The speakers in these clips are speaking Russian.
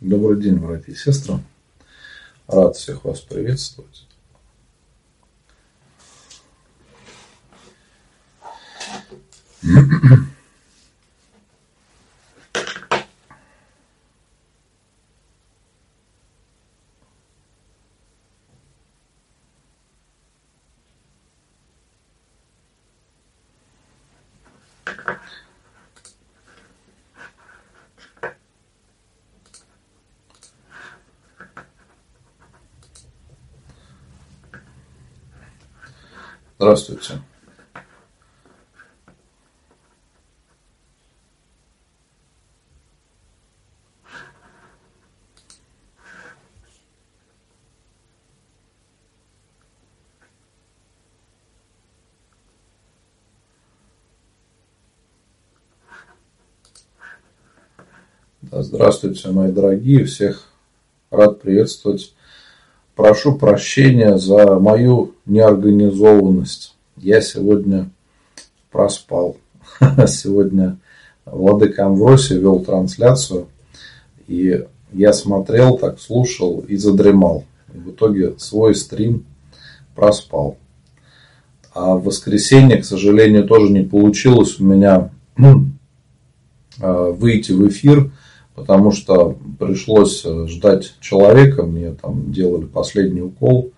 Добрый день, братья и сестры. Рад всех вас приветствовать. Здравствуйте. Здравствуйте, мои дорогие, всех рад приветствовать прошу прощения за мою неорганизованность. Я сегодня проспал. Сегодня Владыка Амвросий вел трансляцию, и я смотрел, так слушал и задремал. В итоге свой стрим проспал. А в воскресенье, к сожалению, тоже не получилось у меня а, выйти в эфир – потому что пришлось э, ждать человека, мне там делали последний укол.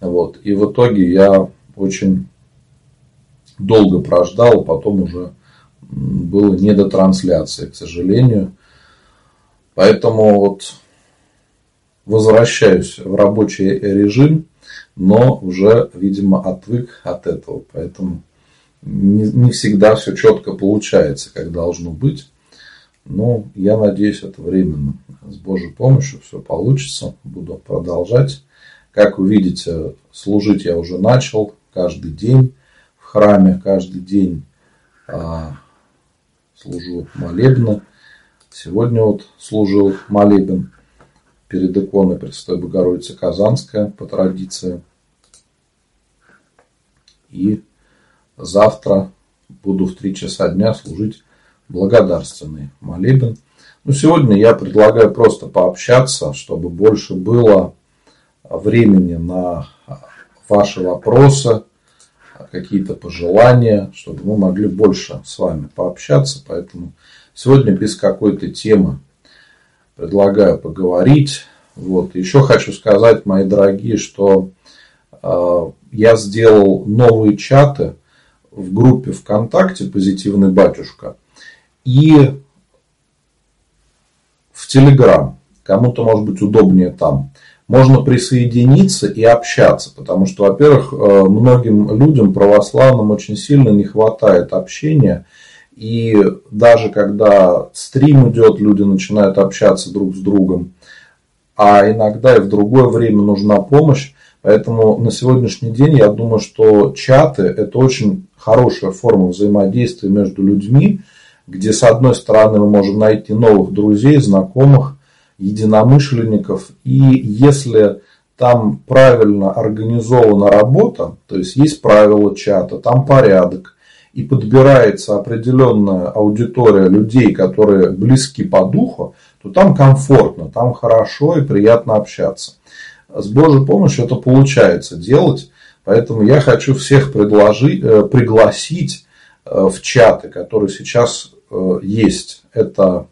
Вот, и в итоге я очень долго прождал, потом уже было не до трансляции, к сожалению. Поэтому вот возвращаюсь в рабочий режим, но уже, видимо, отвык от этого. Поэтому не, не всегда все четко получается, как должно быть. Ну, я надеюсь, это временно. С Божьей помощью все получится. Буду продолжать. Как вы видите, служить я уже начал каждый день в храме, каждый день а, служу молебно. Сегодня вот служил молебен перед иконой Престой Богородицы Казанская по традиции. И завтра буду в три часа дня служить благодарственный молебен. Но сегодня я предлагаю просто пообщаться, чтобы больше было времени на ваши вопросы, какие-то пожелания, чтобы мы могли больше с вами пообщаться. Поэтому сегодня без какой-то темы предлагаю поговорить. Вот. Еще хочу сказать, мои дорогие, что э, я сделал новые чаты в группе ВКонтакте «Позитивный батюшка» и в Телеграм. Кому-то может быть удобнее там. Можно присоединиться и общаться, потому что, во-первых, э, многим людям православным очень сильно не хватает общения. И даже когда стрим идет, люди начинают общаться друг с другом. А иногда и в другое время нужна помощь. Поэтому на сегодняшний день я думаю, что чаты это очень хорошая форма взаимодействия между людьми где с одной стороны мы можем найти новых друзей, знакомых, единомышленников. И если там правильно организована работа, то есть есть правила чата, там порядок, и подбирается определенная аудитория людей, которые близки по духу, то там комфортно, там хорошо и приятно общаться. С Божьей помощью это получается делать, поэтому я хочу всех предложить, э, пригласить в чаты, которые сейчас Э, есть. Это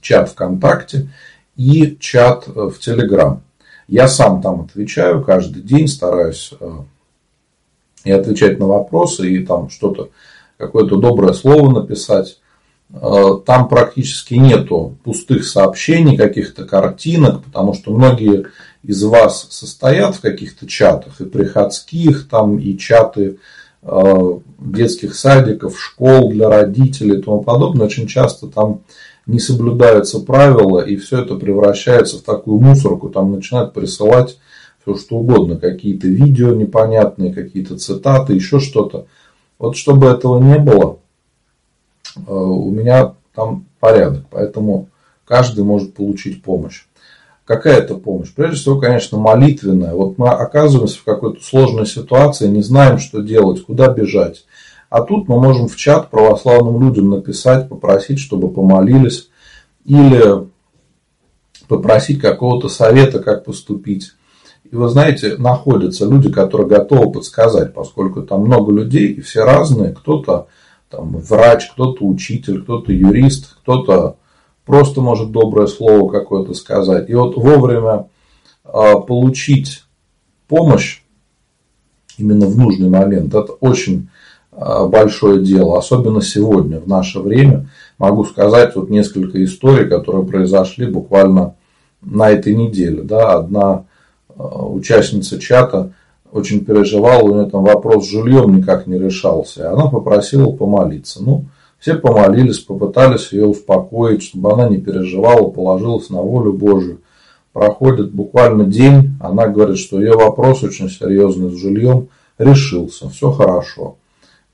чат ВКонтакте и чат э, в Телеграм. Я сам там отвечаю каждый день, стараюсь э, и отвечать на вопросы, и там что-то, какое-то доброе слово написать. Там практически нету пустых сообщений, каких-то картинок, потому что многие из вас состоят в каких-то чатах, и приходских, там, и чаты Э, детских садиков, школ для родителей и тому подобное, очень часто там не соблюдаются правила, и все это превращается в такую мусорку, там начинают присылать все что угодно, какие-то видео непонятные, какие-то цитаты, еще что-то. Вот чтобы этого не было, э, у меня там порядок, поэтому каждый может получить помощь. Какая это помощь? Прежде всего, конечно, молитвенная. Вот мы оказываемся в какой-то сложной ситуации, не знаем, что делать, куда бежать. А тут мы можем в чат православным людям написать, попросить, чтобы помолились. Или попросить какого-то совета, как поступить. И вы знаете, находятся люди, которые готовы подсказать, поскольку там много людей, и все разные. Кто-то там, врач, кто-то учитель, кто-то юрист, кто-то просто может доброе слово какое-то сказать. И вот вовремя а, получить помощь именно в нужный момент, это очень а, большое дело, особенно сегодня, в наше время. Могу сказать вот несколько историй, которые произошли буквально на этой неделе. Да, одна а, участница чата очень переживала, у нее там вопрос с жильем никак не решался. И она попросила помолиться. Ну, все помолились, попытались ее успокоить, чтобы она не переживала, положилась на волю Божию. Проходит буквально день, она говорит, что ее вопрос очень серьезный с жильем решился, все хорошо.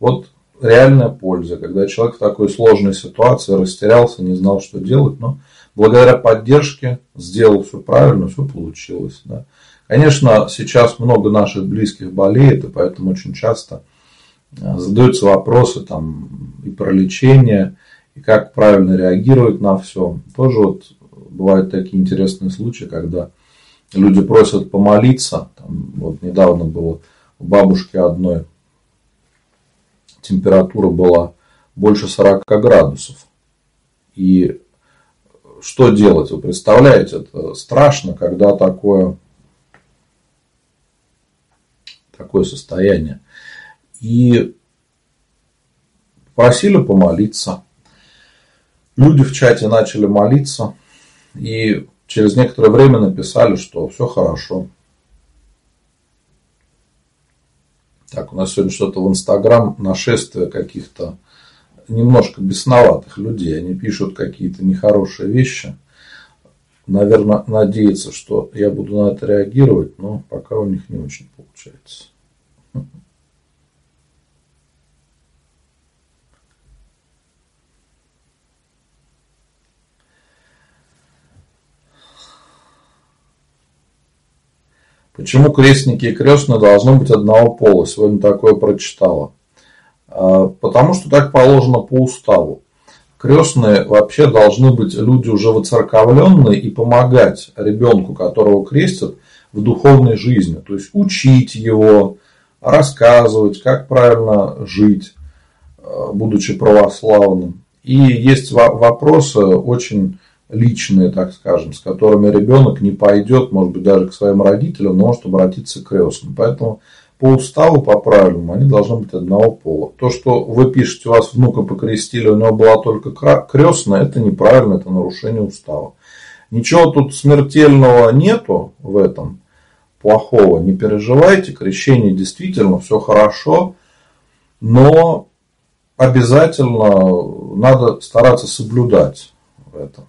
Вот реальная польза, когда человек в такой сложной ситуации растерялся, не знал, что делать, но благодаря поддержке сделал все правильно, все получилось. Да. Конечно, сейчас много наших близких болеет, и поэтому очень часто задаются вопросы там, и про лечение, и как правильно реагировать на все. Тоже вот бывают такие интересные случаи, когда люди просят помолиться. Там, вот недавно было у бабушки одной температура была больше 40 градусов. И что делать? Вы представляете, это страшно, когда такое, такое состояние. И просили помолиться. Люди в чате начали молиться. И через некоторое время написали, что все хорошо. Так, у нас сегодня что-то в Инстаграм нашествие каких-то немножко бесноватых людей. Они пишут какие-то нехорошие вещи. Наверное, надеются, что я буду на это реагировать, но пока у них не очень получается. Почему крестники и крестные должны быть одного пола? Сегодня такое прочитала. А, потому что так положено по уставу. Крестные вообще должны быть люди уже воцерковленные и помогать ребенку, которого крестят, в духовной жизни. То есть учить его, рассказывать, как правильно жить, а, будучи православным. И есть вопросы очень личные, так скажем, с которыми ребенок не пойдет, может быть, даже к своим родителям, но может обратиться к крестным. Поэтому по уставу, по правилам, они должны быть одного пола. То, что вы пишете, у вас внука покрестили, у него была только крестная, это неправильно, это нарушение устава. Ничего тут смертельного нету в этом, плохого, не переживайте, крещение действительно все хорошо, но обязательно надо стараться соблюдать это.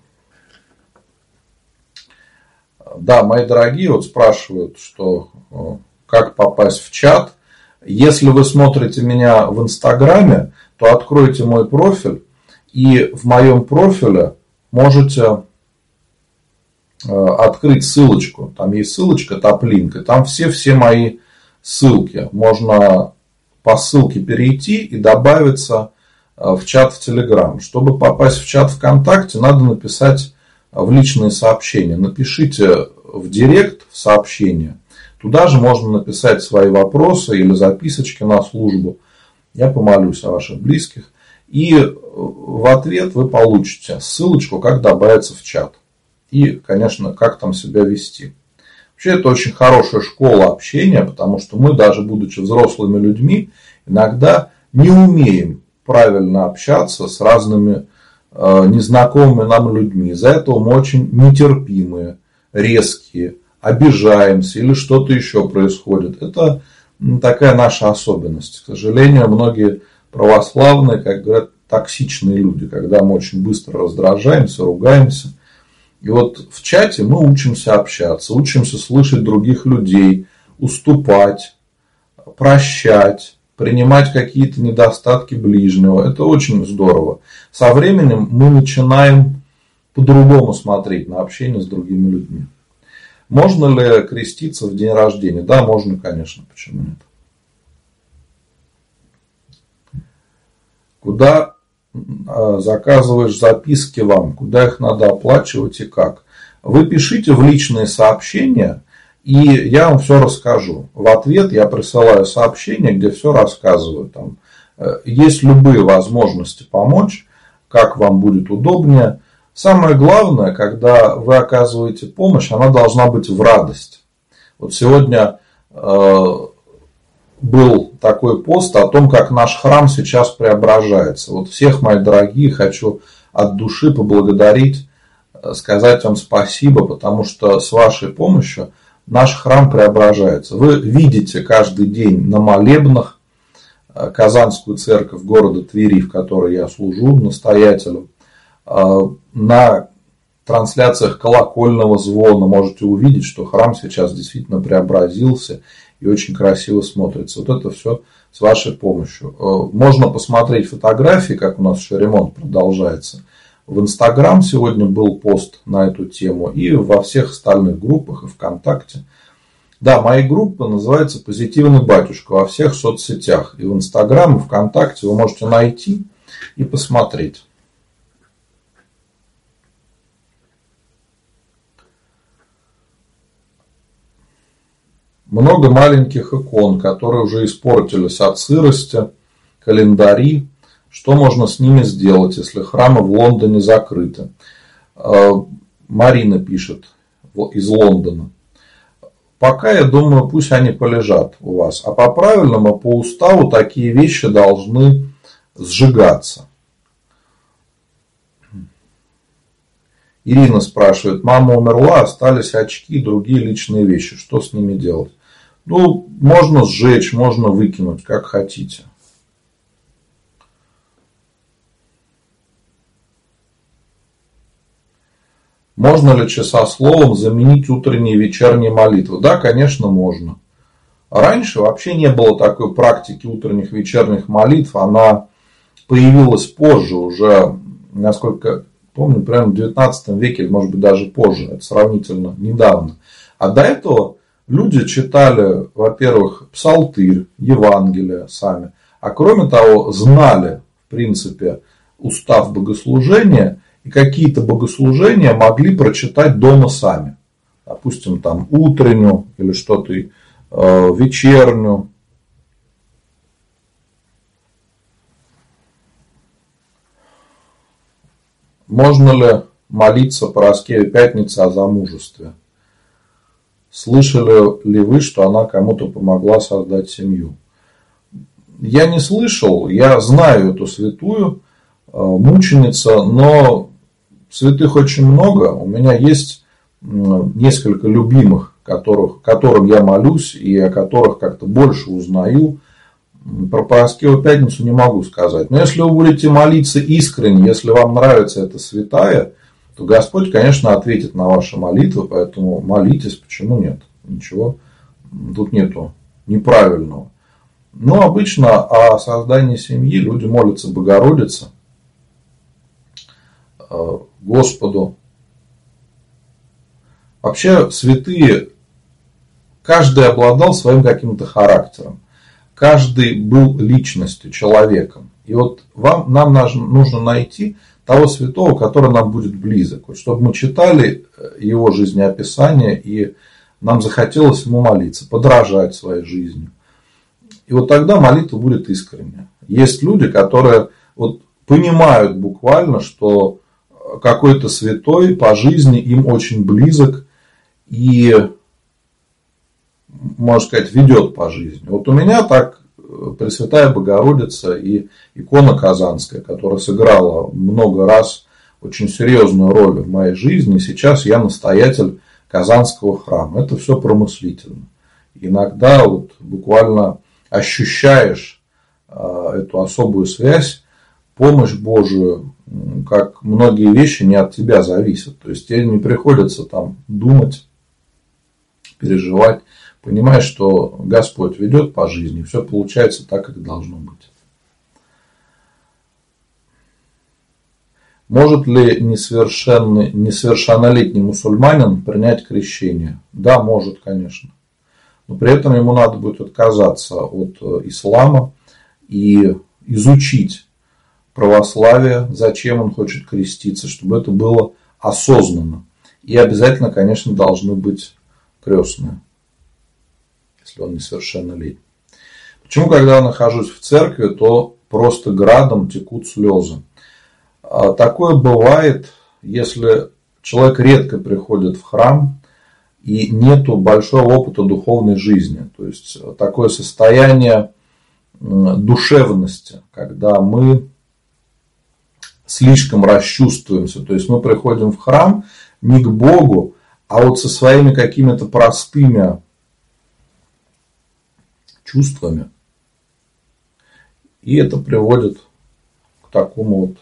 Да, мои дорогие, вот спрашивают, что э, как попасть в чат. Если вы смотрите меня в Инстаграме, то откройте мой профиль, и в моем профиле можете э, открыть ссылочку. Там есть ссылочка, топлинк, и там все-все мои ссылки. Можно по ссылке перейти и добавиться э, в чат в Телеграм. Чтобы попасть в чат ВКонтакте, надо написать в личные сообщения. Напишите в директ в сообщение – Туда же можно написать свои вопросы или записочки на службу. Я помолюсь о ваших близких. И в ответ вы получите ссылочку, как добавиться в чат. И, конечно, как там себя вести. Вообще, это очень хорошая школа общения, потому что мы, даже будучи взрослыми людьми, иногда не умеем правильно общаться с разными э, незнакомыми нам людьми. Из-за этого мы очень нетерпимые, резкие, обижаемся или что-то еще происходит. Это такая наша особенность. К сожалению, многие православные, как говорят, токсичные люди, когда мы очень быстро раздражаемся, ругаемся. И вот в чате мы учимся общаться, учимся слышать других людей, уступать, прощать, принимать какие-то недостатки ближнего. Это очень здорово. Со временем мы начинаем по-другому смотреть на общение с другими людьми. Можно ли креститься в день рождения? Да, можно, конечно. Почему нет? Куда а, заказываешь записки вам, куда их надо оплачивать и как. Вы пишите в личные сообщения, и я вам все расскажу. В ответ я присылаю сообщение, где все рассказываю. Там э, есть любые возможности помочь, как вам будет удобнее. Самое главное, когда вы оказываете помощь, она должна быть в радость. Вот сегодня э, был такой пост о том, как наш храм сейчас преображается. Вот всех, мои дорогие, хочу от души поблагодарить, э, сказать вам спасибо, потому что с вашей помощью наш храм преображается. Вы видите каждый день на молебнах э, Казанскую церковь города Твери, в которой я служу настоятелем, э, на трансляциях колокольного звона можете увидеть, что храм сейчас действительно преобразился и очень красиво смотрится. Вот это все с вашей помощью. Э, можно посмотреть фотографии, как у нас еще ремонт продолжается. В Инстаграм сегодня был пост на эту тему и во всех остальных группах и ВКонтакте. Да, моя группа называется «Позитивный батюшка» во всех соцсетях. И в Инстаграм, и ВКонтакте вы можете найти и посмотреть. Много маленьких икон, которые уже испортились от сырости, календари. Что можно с ними сделать, если храмы в Лондоне закрыты? Э, Марина пишет из Лондона. Пока, я думаю, пусть они полежат у вас. А по правильному, по уставу, такие вещи должны сжигаться. Ирина спрашивает, мама умерла, остались очки и другие личные вещи. Что с ними делать? Ну, можно сжечь, можно выкинуть, как хотите. Можно ли часословом заменить утренние и вечерние молитвы? Да, конечно, можно. Раньше вообще не было такой практики утренних вечерних молитв. Она появилась позже, уже, насколько помню, прямо в 19 веке, может быть даже позже, это сравнительно недавно. А до этого Люди читали, во-первых, псалтырь, Евангелие сами, а кроме того, знали, в принципе, устав богослужения, и какие-то богослужения могли прочитать дома сами. Допустим, там утреннюю или что-то э, вечернюю. Можно ли молиться по Роскеве Пятницы о замужестве? Слышали ли вы, что она кому-то помогла создать семью? Я не слышал, я знаю эту святую, э, мученица, но святых очень много. У меня есть несколько любимых, которых, которым я молюсь и о которых как-то больше узнаю. Про Параскеву Пятницу не могу сказать. Но если вы будете молиться искренне, если вам нравится эта святая, то Господь, конечно, ответит на ваши молитвы, поэтому молитесь, почему нет? Ничего тут нету неправильного. Но обычно о создании семьи люди молятся Богородице, Господу. Вообще святые, каждый обладал своим каким-то характером. Каждый был личностью, человеком. И вот вам, нам нужно найти того святого, который нам будет близок. Вот, чтобы мы читали э, его жизнеописание и нам захотелось ему молиться, подражать своей жизнью. И вот тогда молитва будет искренняя. Есть люди, которые вот понимают буквально, что какой-то святой по жизни им очень близок и, можно сказать, ведет по жизни. Вот у меня так Пресвятая Богородица и икона Казанская, которая сыграла много раз очень серьезную роль в моей жизни. Сейчас я настоятель Казанского храма. Это все промыслительно. Иногда вот буквально ощущаешь а, эту особую связь, помощь Божию, как многие вещи не от тебя зависят. То есть тебе не приходится там думать, переживать понимаешь, что Господь ведет по жизни, все получается так, как должно быть. Может ли несовершенный, несовершеннолетний мусульманин принять крещение? Да, может, конечно. Но при этом ему надо будет отказаться от э, ислама и изучить православие, зачем он хочет креститься, чтобы это было осознанно. И обязательно, конечно, должны быть крестные, если он несовершеннолетний. Почему, когда я нахожусь в церкви, то просто градом текут слезы? А такое бывает, если человек редко приходит в храм и нету большого опыта духовной жизни. То есть такое состояние душевности, когда мы слишком расчувствуемся. То есть мы приходим в храм не к Богу, а вот со своими какими-то простыми чувствами. И это приводит к такому вот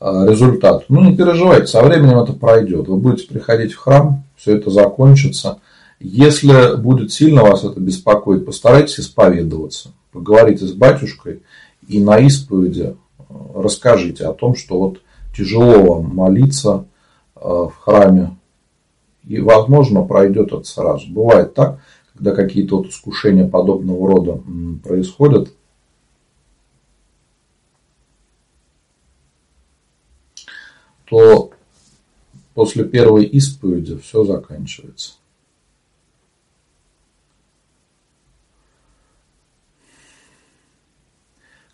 а, результату. Ну, не переживайте, со временем это пройдет. Вы будете приходить в храм, все это закончится. Если будет сильно вас это беспокоить, постарайтесь исповедоваться. Поговорите с батюшкой и на исповеди расскажите о том, что вот тяжело вам молиться э, в храме, и, возможно, пройдет это сразу. Бывает так, когда какие-то вот искушения подобного рода происходят, то после первой исповеди все заканчивается.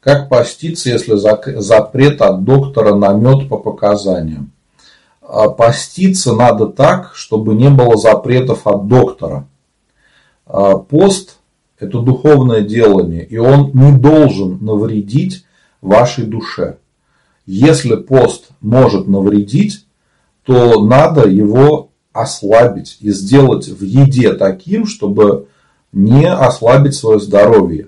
Как поститься, если запрет от доктора на мед по показаниям? А, поститься надо так, чтобы не было запретов от доктора. А, пост – это духовное делание, и он не должен навредить вашей душе. Если пост может навредить, то надо его ослабить и сделать в еде таким, чтобы не ослабить свое здоровье.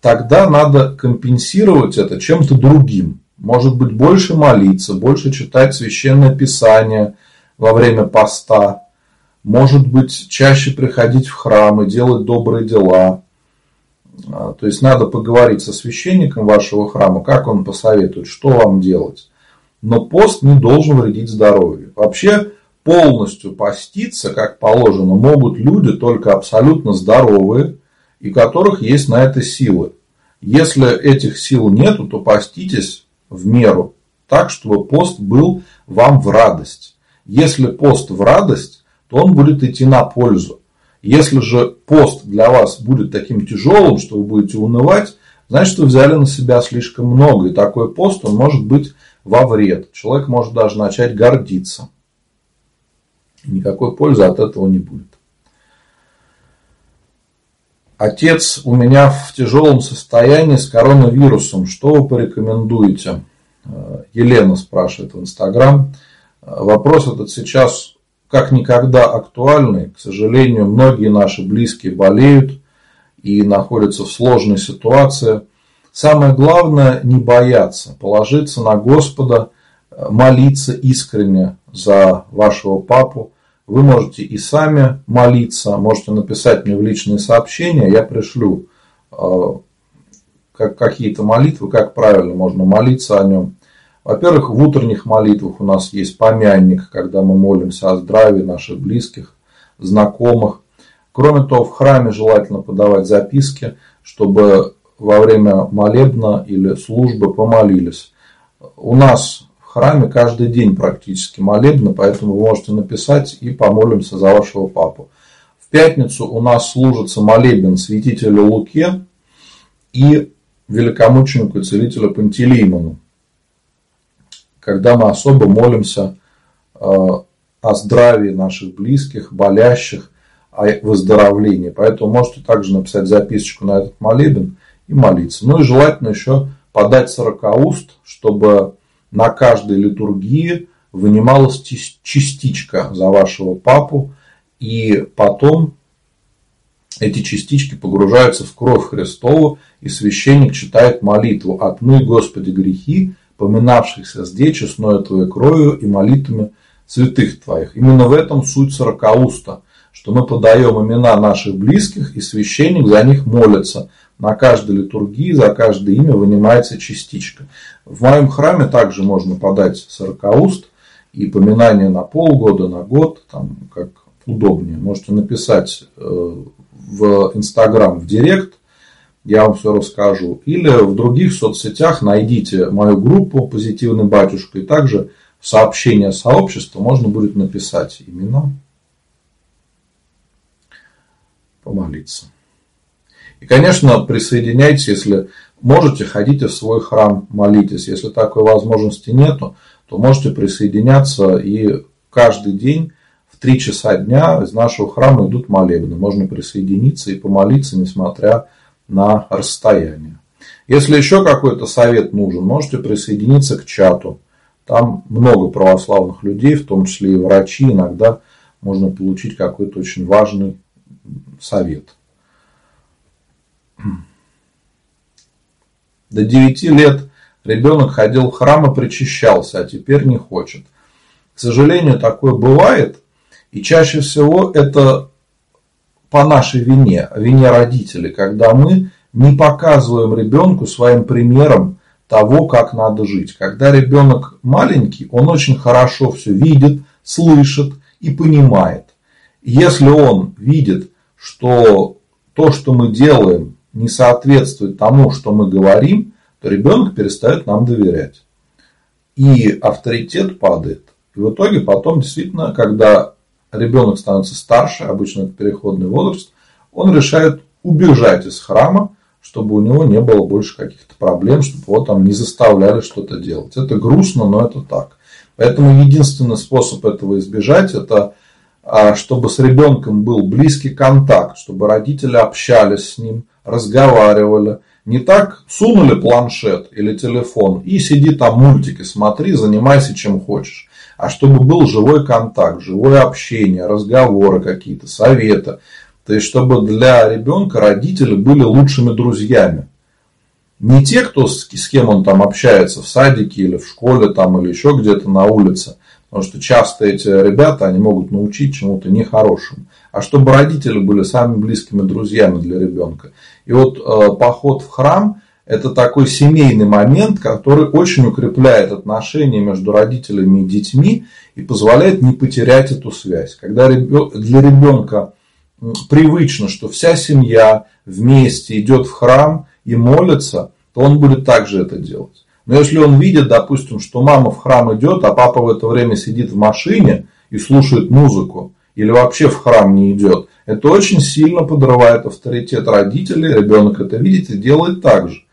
Тогда надо компенсировать это чем-то другим. Может быть, больше молиться, больше читать священное писание во время поста. Может быть, чаще приходить в храм и делать добрые дела. А, то есть, надо поговорить со священником вашего храма, как он посоветует, что вам делать. Но пост не должен вредить здоровью. Вообще, полностью поститься, как положено, могут люди только абсолютно здоровые, и которых есть на это силы. Если этих сил нету, то поститесь в меру, так, чтобы пост был вам в радость. Если пост в радость, то он будет идти на пользу. Если же пост для вас будет таким тяжелым, что вы будете унывать, значит, вы взяли на себя слишком много. И такой пост, он может быть во вред. Человек может даже начать гордиться. Никакой пользы от этого не будет. Отец у меня в тяжелом состоянии с коронавирусом. Что вы порекомендуете? Э, Елена спрашивает в Инстаграм. Э, вопрос этот сейчас как никогда актуальный. К сожалению, многие наши близкие болеют и находятся в сложной ситуации. Самое главное не бояться, положиться на Господа, э, молиться искренне за вашего папу, вы можете и сами молиться, можете написать мне в личные сообщения, я пришлю э, как, какие-то молитвы, как правильно можно молиться о нем. Во-первых, в утренних молитвах у нас есть помянник, когда мы молимся о здравии наших близких, знакомых. Кроме того, в храме желательно подавать записки, чтобы во время молебна или службы помолились. У нас храме каждый день практически молебно, поэтому вы можете написать и помолимся за вашего папу. В пятницу у нас служится молебен святителю Луке и великомученику и целителю Пантелеймону, когда мы особо молимся э, о здравии наших близких, болящих, о выздоровлении. Поэтому можете также написать записочку на этот молебен и молиться. Ну и желательно еще подать сорокауст, чтобы на каждой литургии вынималась частичка за вашего папу, и потом эти частички погружаются в кровь Христову, и священник читает молитву «Отмой, Господи, грехи, поминавшихся здесь честною Твоей кровью и молитвами святых Твоих». Именно в этом суть сорокауста, что мы подаем имена наших близких, и священник за них молится, на каждой литургии за каждое имя вынимается частичка. В моем храме также можно подать сорокауст и поминание на полгода, на год, там как удобнее. Можете написать э, в Инстаграм, в Директ, я вам все расскажу. Или в других соцсетях найдите мою группу «Позитивный батюшка» и также в сообщение сообщества можно будет написать имена, помолиться. И, конечно, присоединяйтесь, если можете, ходите в свой храм, молитесь. Если такой возможности нету, то можете присоединяться и каждый день в 3 часа дня из нашего храма идут молебны. Можно присоединиться и помолиться, несмотря на расстояние. Если еще какой-то совет нужен, можете присоединиться к чату. Там много православных людей, в том числе и врачи. Иногда можно получить какой-то очень важный совет. До 9 лет ребенок ходил в храм и причащался, а теперь не хочет. К сожалению, такое бывает. И чаще всего это по нашей вине, вине родителей, когда мы не показываем ребенку своим примером того, как надо жить. Когда ребенок маленький, он очень хорошо все видит, слышит и понимает. Если он видит, что то, что мы делаем, не соответствует тому, что мы говорим, то ребенок перестает нам доверять. И авторитет падает. И в итоге потом действительно, когда ребенок становится старше, обычно это переходный возраст, он решает убежать из храма, чтобы у него не было больше каких-то проблем, чтобы его там не заставляли что-то делать. Это грустно, но это так. Поэтому единственный способ этого избежать, это чтобы с ребенком был близкий контакт, чтобы родители общались с ним, разговаривали. Не так сунули планшет или телефон и сиди там мультики смотри, занимайся чем хочешь а чтобы был живой контакт, живое общение, разговоры какие-то, советы. То есть, чтобы для ребенка родители были лучшими друзьями. Не те, кто с, с кем он там общается в садике или в школе там, или еще где-то на улице. Потому что часто эти ребята, они могут научить чему-то нехорошему. А чтобы родители были самыми близкими друзьями для ребенка. И вот э, поход в храм это такой семейный момент, который очень укрепляет отношения между родителями и детьми и позволяет не потерять эту связь. Когда для ребенка привычно, что вся семья вместе идет в храм и молится, то он будет также это делать. Но если он видит, допустим, что мама в храм идет, а папа в это время сидит в машине и слушает музыку, или вообще в храм не идет, это очень сильно подрывает авторитет родителей, ребенок это видит и делает так же.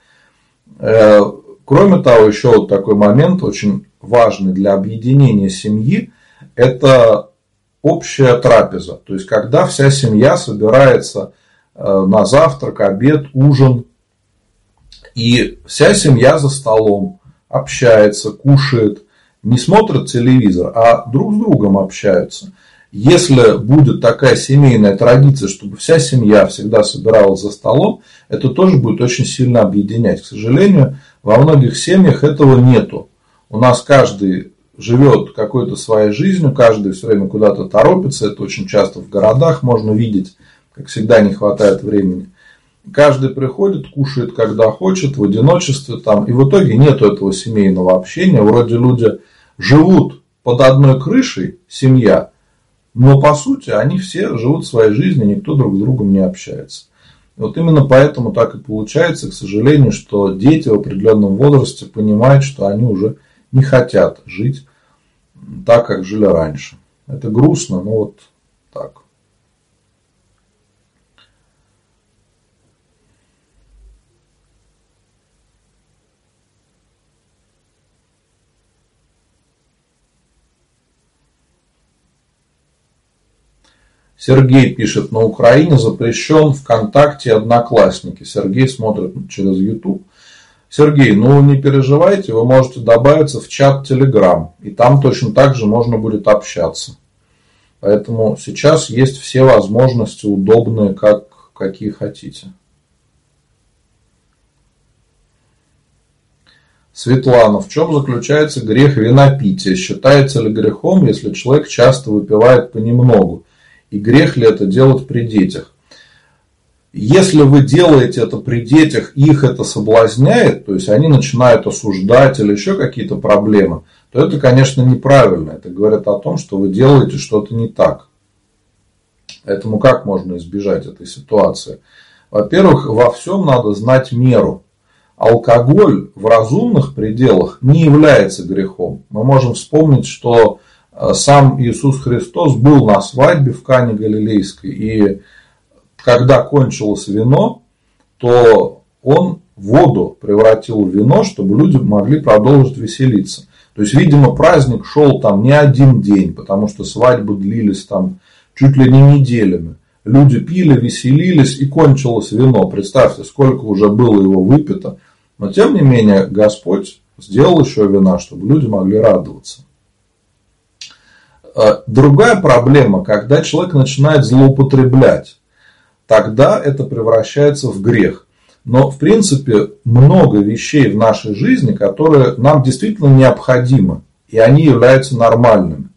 Э, кроме того, еще вот такой момент очень важный для объединения семьи, это общая трапеза. То есть, когда вся семья собирается э, на завтрак, обед, ужин, и вся семья за столом общается, кушает, не смотрит телевизор, а друг с другом общаются – если будет такая семейная традиция, чтобы вся семья всегда собиралась за столом, это тоже будет очень сильно объединять. К сожалению, во многих семьях этого нету. У нас каждый живет какой-то своей жизнью, каждый все время куда-то торопится. Это очень часто в городах можно видеть, как всегда не хватает времени. Каждый приходит, кушает, когда хочет, в одиночестве там. И в итоге нет этого семейного общения. Вроде люди живут под одной крышей, семья, но по сути они все живут своей жизнью, никто друг с другом не общается. Вот именно поэтому так и получается, к сожалению, что дети в определенном возрасте понимают, что они уже не хотят жить так, как жили раньше. Это грустно, но вот так. Сергей пишет, на Украине запрещен ВКонтакте Одноклассники. Сергей смотрит через YouTube. Сергей, ну не переживайте, вы можете добавиться в чат Telegram. И там точно так же можно будет общаться. Поэтому сейчас есть все возможности удобные, как, какие хотите. Светлана, в чем заключается грех винопития? Считается ли грехом, если человек часто выпивает понемногу? И грех ли это делать при детях? Если вы делаете это при детях, их это соблазняет, то есть они начинают осуждать или еще какие-то проблемы, то это, конечно, неправильно. Это говорит о том, что вы делаете что-то не так. Поэтому как можно избежать этой ситуации? Во-первых, во всем надо знать меру. Алкоголь в разумных пределах не является грехом. Мы можем вспомнить, что сам Иисус Христос был на свадьбе в Кане Галилейской, и когда кончилось вино, то он воду превратил в вино, чтобы люди могли продолжить веселиться. То есть, видимо, праздник шел там не один день, потому что свадьбы длились там чуть ли не неделями. Люди пили, веселились и кончилось вино. Представьте, сколько уже было его выпито. Но тем не менее, Господь сделал еще вина, чтобы люди могли радоваться. Э, другая проблема, когда человек начинает злоупотреблять тогда это превращается в грех. Но, в принципе, много вещей в нашей жизни, которые нам действительно необходимы, и они являются нормальными.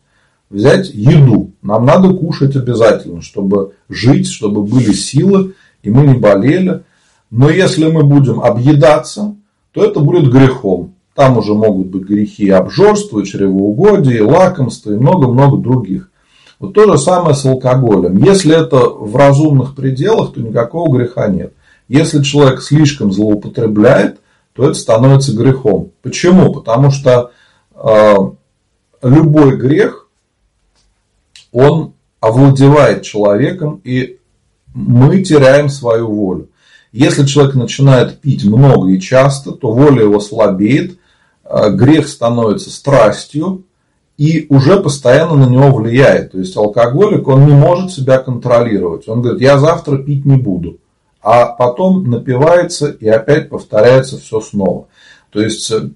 Взять еду. Нам надо кушать обязательно, чтобы жить, чтобы были силы, и мы не болели. Но если мы будем объедаться, то это будет грехом. Там уже могут быть грехи обжорства, чревоугодия, лакомства и много-много других. Вот то же самое с алкоголем. Если это в разумных пределах, то никакого греха нет. Если человек слишком злоупотребляет, то это становится грехом. Почему? Потому что э, любой грех, он овладевает человеком, и мы теряем свою волю. Если человек начинает пить много и часто, то воля его слабеет, грех становится страстью, и уже постоянно на него влияет. То есть алкоголик, он не может себя контролировать. Он говорит, я завтра пить не буду. А потом напивается и опять повторяется все снова. То есть э,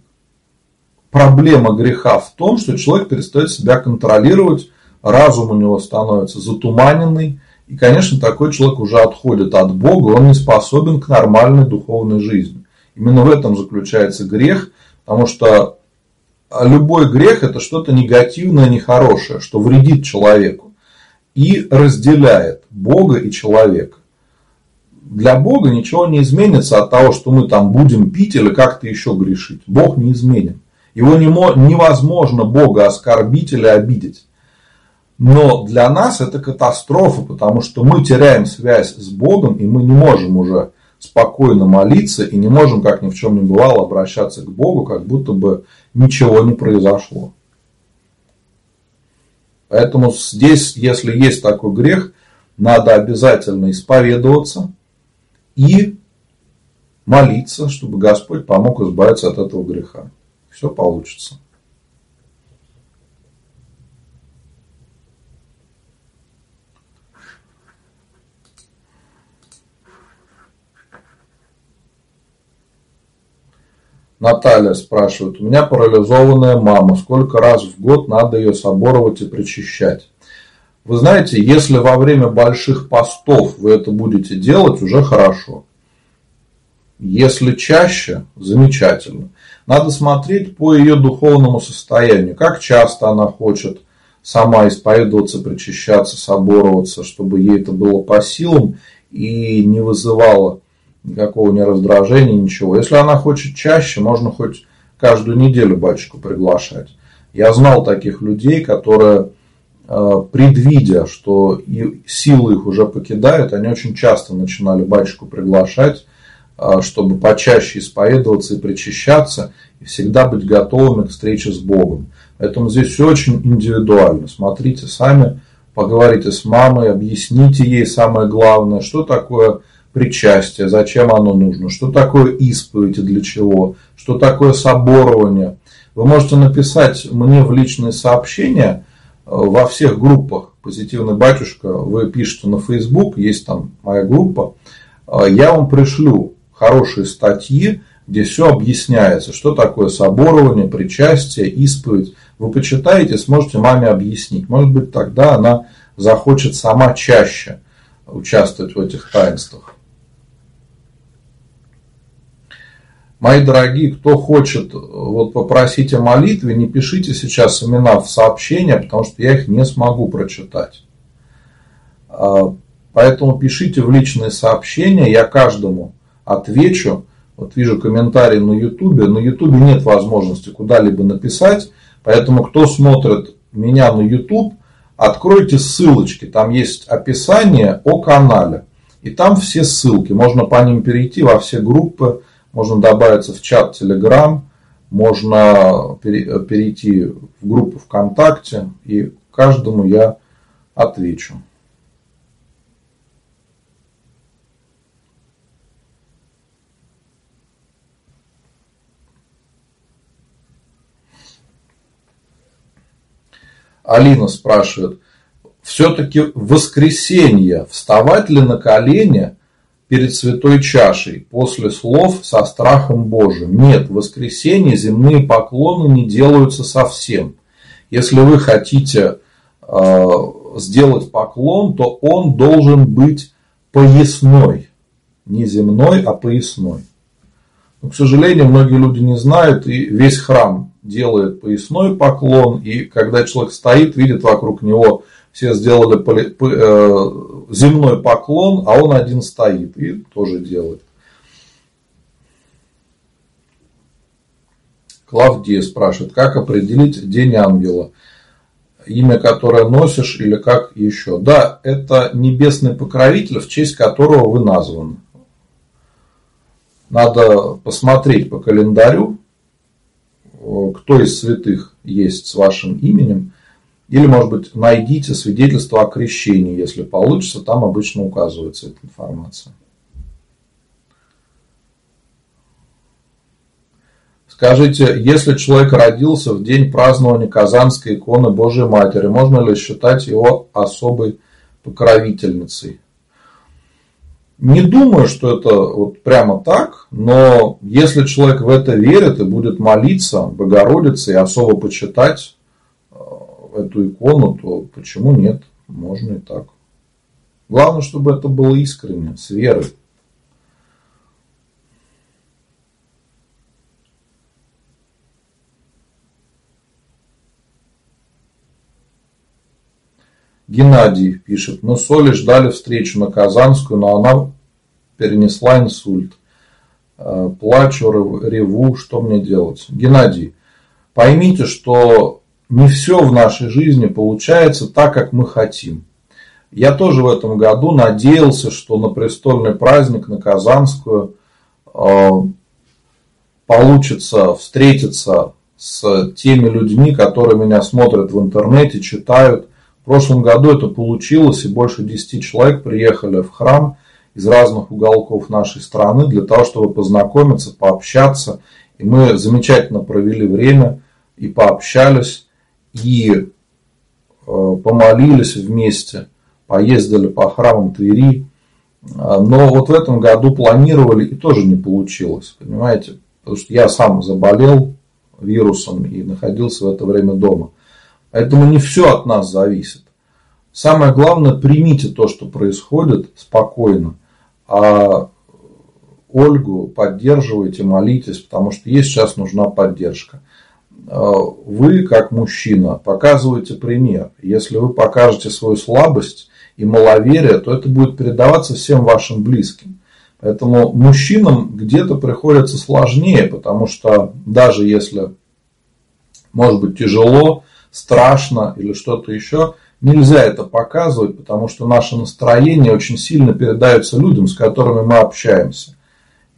проблема греха в том, что человек перестает себя контролировать, разум у него становится затуманенный, и, конечно, такой человек уже отходит от Бога, он не способен к нормальной духовной жизни. Именно в этом заключается грех, потому что а любой грех это что-то негативное, нехорошее, что вредит человеку и разделяет Бога и человека. Для Бога ничего не изменится от того, что мы там будем пить или как-то еще грешить. Бог не изменен. Его невозможно Бога оскорбить или обидеть. Но для нас это катастрофа, потому что мы теряем связь с Богом, и мы не можем уже спокойно молиться и не можем, как ни в чем не бывало, обращаться к Богу, как будто бы ничего не произошло. Поэтому здесь, если есть такой грех, надо обязательно исповедоваться и молиться, чтобы Господь помог избавиться от этого греха. Все получится. Наталья спрашивает, у меня парализованная мама, сколько раз в год надо ее соборовать и причащать? Вы знаете, если во время больших постов вы это будете делать, уже хорошо. Если чаще, замечательно. Надо смотреть по ее духовному состоянию, как часто она хочет сама исповедоваться, причащаться, собороваться, чтобы ей это было по силам и не вызывало никакого не раздражения, ничего. Если она хочет чаще, можно хоть каждую неделю батюшку приглашать. Я знал таких людей, которые, э, предвидя, что силы их уже покидают, они очень часто начинали батюшку приглашать, э, чтобы почаще исповедоваться и причащаться, и всегда быть готовыми к встрече с Богом. Поэтому здесь все очень индивидуально. Смотрите сами, поговорите с мамой, объясните ей самое главное, что такое причастие, зачем оно нужно, что такое исповедь и для чего, что такое соборование. Вы можете написать мне в личные сообщения э, во всех группах «Позитивный батюшка», вы пишете на Facebook, есть там моя группа, э, я вам пришлю хорошие статьи, где все объясняется, что такое соборование, причастие, исповедь. Вы почитаете, сможете маме объяснить. Может быть, тогда она захочет сама чаще участвовать в этих таинствах. Мои дорогие, кто хочет вот попросить о молитве, не пишите сейчас имена в сообщения, потому что я их не смогу прочитать. А, Поэтому пишите в личные сообщения, я каждому отвечу. Вот вижу комментарии на Ютубе. На Ютубе нет возможности куда-либо написать. Поэтому кто смотрит меня на YouTube, откройте ссылочки. Там есть описание о канале. И там все ссылки. Можно по ним перейти во все группы. Можно добавиться в чат Telegram. Можно перейти в группу ВКонтакте. И каждому я отвечу. Алина спрашивает, все-таки в воскресенье вставать ли на колени перед святой чашей после слов со страхом Божиим? Нет, в воскресенье земные поклоны не делаются совсем. Если вы хотите э, сделать поклон, то он должен быть поясной. Не земной, а поясной. Но, к сожалению, многие люди не знают, и весь храм делает поясной поклон, и когда человек стоит, видит вокруг него, все сделали э, земной поклон, а он один стоит и тоже делает. Клавдия спрашивает, как определить День Ангела? Имя, которое носишь или как еще? Да, это небесный покровитель, в честь которого вы названы. Надо посмотреть по календарю, кто из святых есть с вашим именем. Или, может быть, найдите свидетельство о крещении, если получится, там обычно указывается эта информация. Скажите, если человек родился в день празднования Казанской иконы Божьей Матери, можно ли считать его особой покровительницей? Не думаю, что это вот прямо так, но если человек в это верит и будет молиться Богородице и особо почитать эту икону, то почему нет? Можно и так. Главное, чтобы это было искренне, с верой. Геннадий пишет, мы с Олей ждали встречу на Казанскую, но она перенесла инсульт. Э, плачу, реву, что мне делать? Геннадий, поймите, что не все в нашей жизни получается так, как мы хотим. Я тоже в этом году надеялся, что на престольный праздник, на Казанскую, э, получится встретиться с теми людьми, которые меня смотрят в интернете, читают, в прошлом году это получилось, и больше 10 человек приехали в храм из разных уголков нашей страны для того, чтобы познакомиться, пообщаться. И мы замечательно провели время и пообщались, и э, помолились вместе, поездили по храмам Твери. Но вот в этом году планировали и тоже не получилось, понимаете? Потому что я сам заболел вирусом и находился в это время дома. Поэтому не все от нас зависит. Самое главное, примите то, что происходит спокойно, а Ольгу поддерживайте, молитесь, потому что ей сейчас нужна поддержка. Вы, как мужчина, показываете пример. Если вы покажете свою слабость и маловерие, то это будет передаваться всем вашим близким. Поэтому мужчинам где-то приходится сложнее, потому что даже если, может быть, тяжело, страшно или что-то еще, нельзя это показывать, потому что наше настроение очень сильно передается людям, с которыми мы общаемся.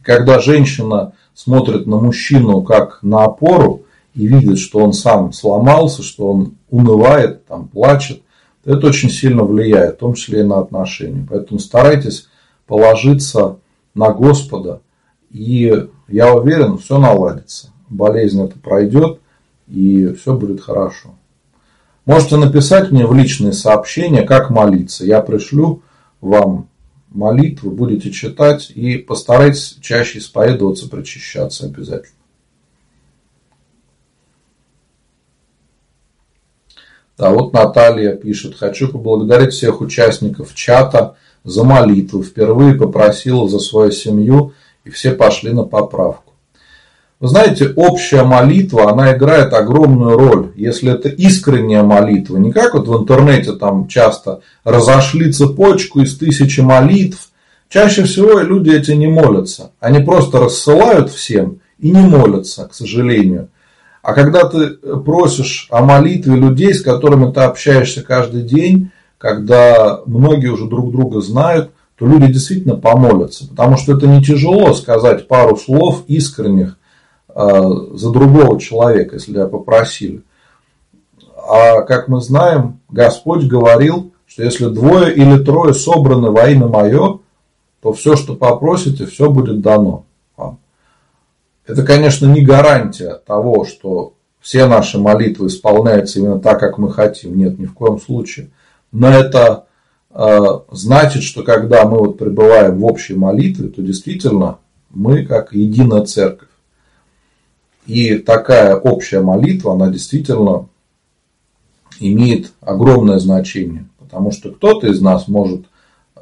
Когда женщина смотрит на мужчину как на опору и видит, что он сам сломался, что он унывает, там, плачет, это очень сильно влияет, в том числе и на отношения. Поэтому старайтесь положиться на Господа, и я уверен, все наладится. Болезнь это пройдет, и все будет хорошо. Можете написать мне в личные сообщения, как молиться. Я пришлю вам молитвы, будете читать и постарайтесь чаще исповедоваться, причащаться обязательно. Да, вот Наталья пишет. Хочу поблагодарить всех участников чата за молитву. Впервые попросила за свою семью, и все пошли на поправку. Вы знаете, общая молитва, она играет огромную роль. Если это искренняя молитва, не как вот в интернете там часто разошли цепочку из тысячи молитв. Чаще всего люди эти не молятся. Они просто рассылают всем и не молятся, к сожалению. А когда ты просишь о молитве людей, с которыми ты общаешься каждый день, когда многие уже друг друга знают, то люди действительно помолятся. Потому что это не тяжело сказать пару слов искренних э, за другого человека, если я попросили. А как мы знаем, Господь говорил, что если двое или трое собраны во имя Мое, то все, что попросите, все будет дано вам. Это, конечно, не гарантия того, что все наши молитвы исполняются именно так, как мы хотим. Нет, ни в коем случае. Но это э, значит, что когда мы вот пребываем в общей молитве, то действительно мы как единая церковь. И такая общая молитва, она действительно имеет огромное значение. Потому что кто-то из нас может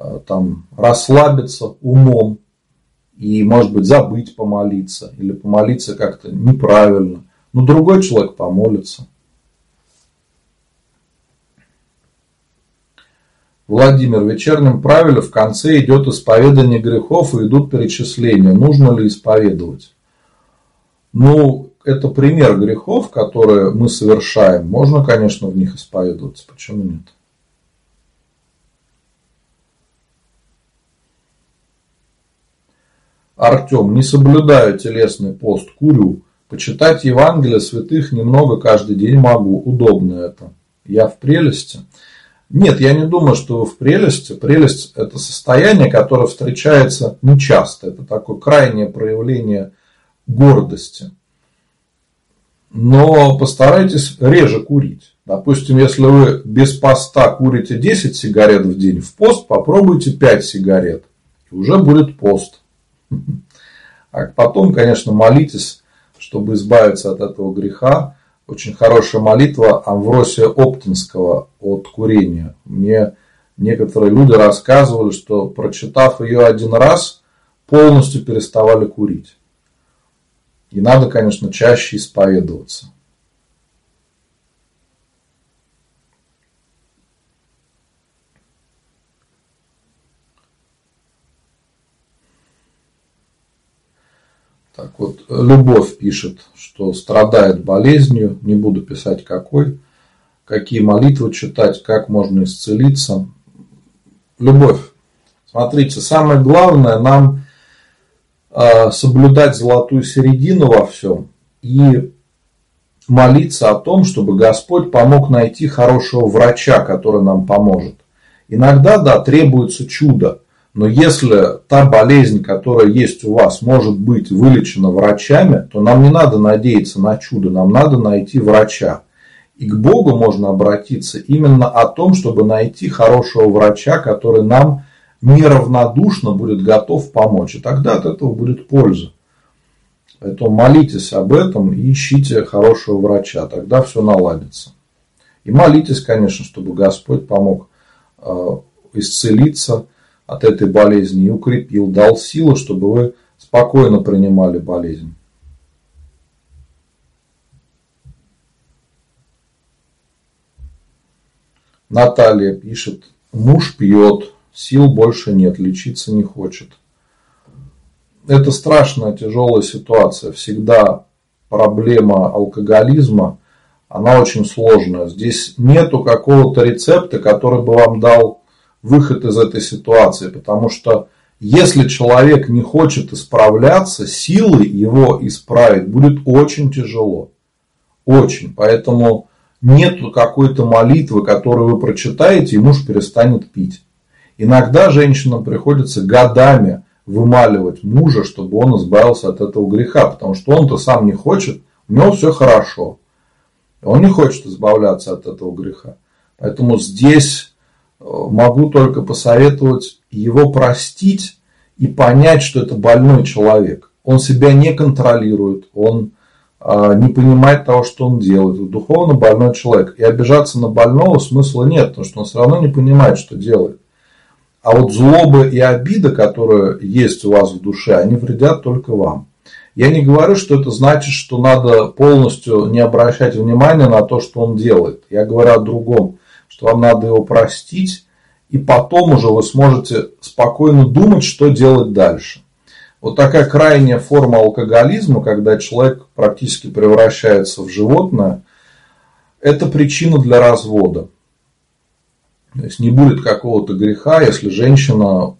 Э, там расслабиться умом и, может быть, забыть помолиться или помолиться как-то неправильно. Но другой человек помолится. Владимир, в вечернем правиле в конце идет исповедание грехов и идут перечисления. Нужно ли исповедовать? Ну, это пример грехов, которые мы совершаем. Можно, конечно, в них исповедоваться. Почему нет? Артем, не соблюдаю телесный пост, курю. Почитать Евангелие святых немного каждый день могу. Удобно это. Я в прелести. Нет, я не думаю, что вы в прелести. Прелесть – это состояние, которое встречается нечасто. Это такое крайнее проявление гордости. Но постарайтесь реже курить. Допустим, если вы без поста курите 10 сигарет в день, в пост попробуйте 5 сигарет. И уже будет пост. А потом, конечно, молитесь, чтобы избавиться от этого греха. Очень хорошая молитва Амвросия Оптинского от курения. Мне некоторые люди рассказывали, что прочитав ее один раз, полностью переставали курить. И надо, конечно, чаще исповедоваться. Так вот, Любовь пишет, что страдает болезнью, не буду писать какой, какие молитвы читать, как можно исцелиться. Любовь. Смотрите, самое главное нам а, соблюдать золотую середину во всем и молиться о том, чтобы Господь помог найти хорошего врача, который нам поможет. Иногда, да, требуется чудо. Но если та болезнь, которая есть у вас, может быть вылечена врачами, то нам не надо надеяться на чудо, нам надо найти врача. И к Богу можно обратиться именно о том, чтобы найти хорошего врача, который нам неравнодушно будет готов помочь. И тогда от этого будет польза. Поэтому молитесь об этом и ищите хорошего врача. Тогда все наладится. И молитесь, конечно, чтобы Господь помог э, исцелиться от этой болезни и укрепил, дал силу, чтобы вы спокойно принимали болезнь. Наталья пишет, муж пьет, сил больше нет, лечиться не хочет. Это страшная, тяжелая ситуация. Всегда проблема алкоголизма, она очень сложная. Здесь нету какого-то рецепта, который бы вам дал выход из этой ситуации, потому что если человек не хочет исправляться, силы его исправить будет очень тяжело. Очень. Поэтому нет какой-то молитвы, которую вы прочитаете, и муж перестанет пить. Иногда женщинам приходится годами вымаливать мужа, чтобы он избавился от этого греха, потому что он-то сам не хочет, у него все хорошо. Он не хочет избавляться от этого греха. Поэтому здесь могу только посоветовать его простить и понять, что это больной человек. Он себя не контролирует, он а, не понимает того, что он делает. Духовно больной человек. И обижаться на больного смысла нет, потому что он все равно не понимает, что делает. А вот злоба и обида, которые есть у вас в душе, они вредят только вам. Я не говорю, что это значит, что надо полностью не обращать внимания на то, что он делает. Я говорю о другом, что вам надо его простить, и потом уже вы сможете спокойно думать, что делать дальше. Вот такая крайняя форма алкоголизма, когда человек практически превращается в животное, это причина для развода. То есть не будет какого-то греха, если женщина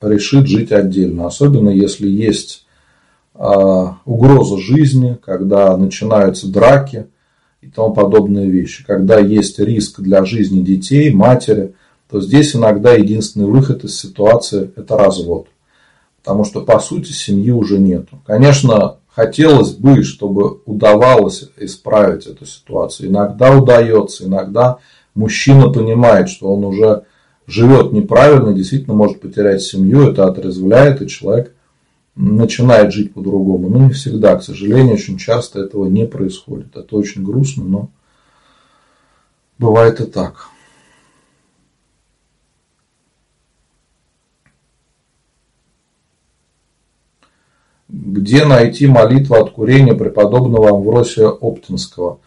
решит жить отдельно. Особенно если есть а, угроза жизни, когда начинаются драки и тому подобные вещи, когда есть риск для жизни детей, матери, то здесь иногда единственный выход из ситуации – это развод. Потому что, по сути, семьи уже нету. Конечно, хотелось бы, чтобы удавалось исправить эту ситуацию. Иногда удается, иногда мужчина понимает, что он уже живет неправильно, действительно может потерять семью, это отрезвляет, и человек начинает жить по-другому. Но не всегда, к сожалению, очень часто этого не происходит. Это очень грустно, но бывает и так. Где найти молитву от курения преподобного Амвросия Оптинского?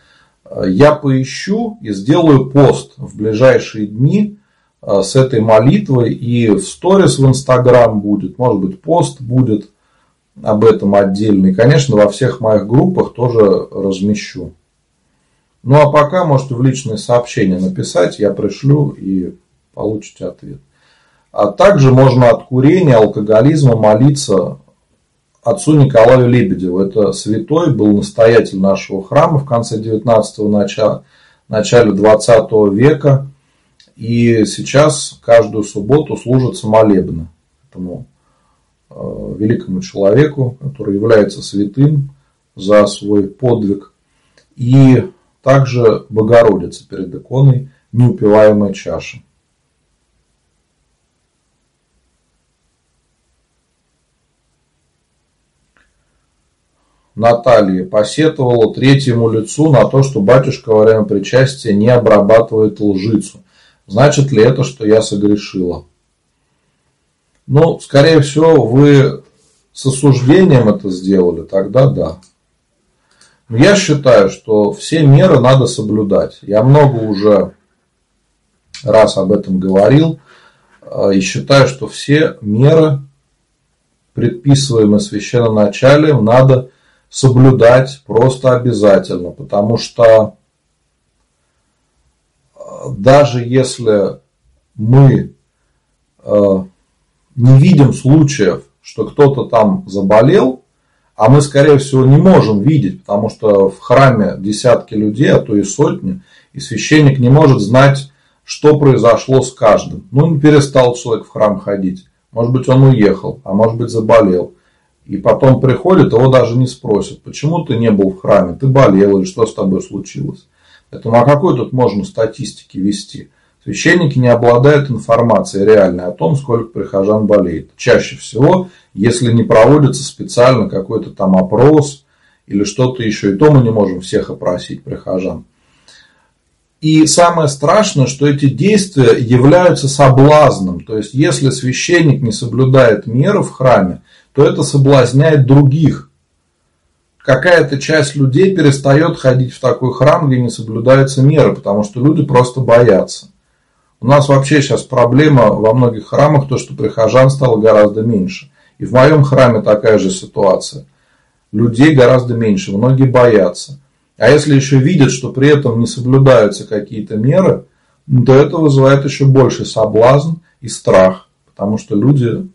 Я поищу и сделаю пост в ближайшие дни а, с этой молитвой. И в сторис в Инстаграм будет, может быть, пост будет об этом отдельно. И, конечно, во всех моих группах тоже размещу. Ну, а пока можете в личные сообщения написать, я пришлю и получите ответ. А также можно от курения, алкоголизма молиться отцу Николаю Лебедеву. Это святой, был настоятель нашего храма в конце 19-го, начале, начале 20 века. И сейчас каждую субботу служится молебно этому великому человеку, который является святым за свой подвиг. И также Богородица перед иконой неупиваемая чаша. Наталья посетовала третьему лицу на то, что батюшка во время причастия не обрабатывает лжицу. Значит ли это, что я согрешила? Ну, скорее всего, вы с осуждением это сделали, тогда да. Но я считаю, что все меры надо соблюдать. Я много уже раз об этом говорил. И считаю, что все меры, предписываемые священноначалием, надо соблюдать просто обязательно, потому что э, даже если мы э, не видим случаев, что кто-то там заболел, а мы, скорее всего, не можем видеть, потому что в храме десятки людей, а то и сотни, и священник не может знать, что произошло с каждым. Ну, не перестал человек в храм ходить. Может быть, он уехал, а может быть, заболел. И потом приходит, его даже не спросят, почему ты не был в храме, ты болел или что с тобой случилось. Поэтому о какой тут можно статистике вести? Священники не обладают информацией реальной о том, сколько прихожан болеет. Чаще всего, если не проводится специально какой-то там опрос или что-то еще, и то мы не можем всех опросить прихожан. И самое страшное, что эти действия являются соблазном. То есть, если священник не соблюдает меры в храме, то это соблазняет других. Какая-то часть людей перестает ходить в такой храм, где не соблюдаются меры, потому что люди просто боятся. У нас вообще сейчас проблема во многих храмах, то, что прихожан стало гораздо меньше. И в моем храме такая же ситуация. Людей гораздо меньше, многие боятся. А если еще видят, что при этом не соблюдаются какие-то меры, то это вызывает еще больше соблазн и страх. Потому что люди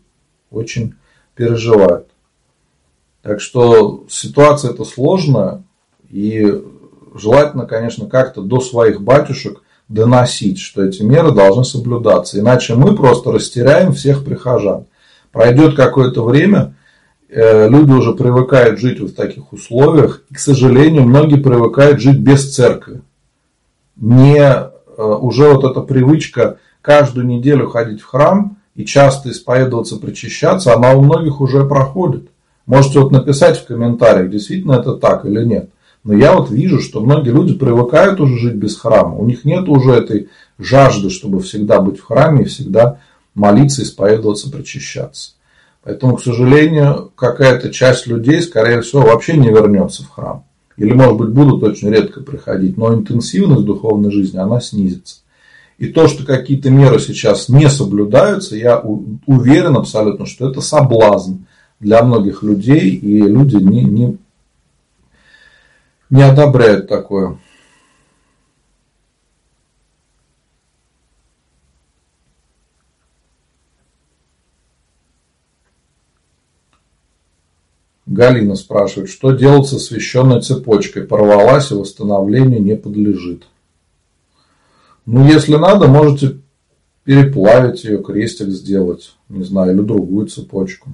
очень переживают. Так что ситуация это сложная, и желательно, конечно, как-то до своих батюшек доносить, что эти меры должны соблюдаться. Иначе мы просто растеряем всех прихожан. Пройдет какое-то время, э, люди уже привыкают жить в таких условиях. И, к сожалению, многие привыкают жить без церкви. Не э, уже вот эта привычка каждую неделю ходить в храм и часто исповедоваться, причащаться, она у многих уже проходит. Можете вот написать в комментариях, действительно это так или нет. Но я вот вижу, что многие люди привыкают уже жить без храма. У них нет уже этой жажды, чтобы всегда быть в храме и всегда молиться, исповедоваться, причащаться. Поэтому, к сожалению, какая-то часть людей, скорее всего, вообще не вернется в храм. Или, может быть, будут очень редко приходить, но интенсивность духовной жизни, она снизится. И то, что какие-то меры сейчас не соблюдаются, я уверен абсолютно, что это соблазн для многих людей, и люди не, не, не одобряют такое. Галина спрашивает, что делать со священной цепочкой? Порвалась и восстановлению не подлежит. Ну, если надо, можете переплавить ее, крестик сделать, не знаю, или другую цепочку.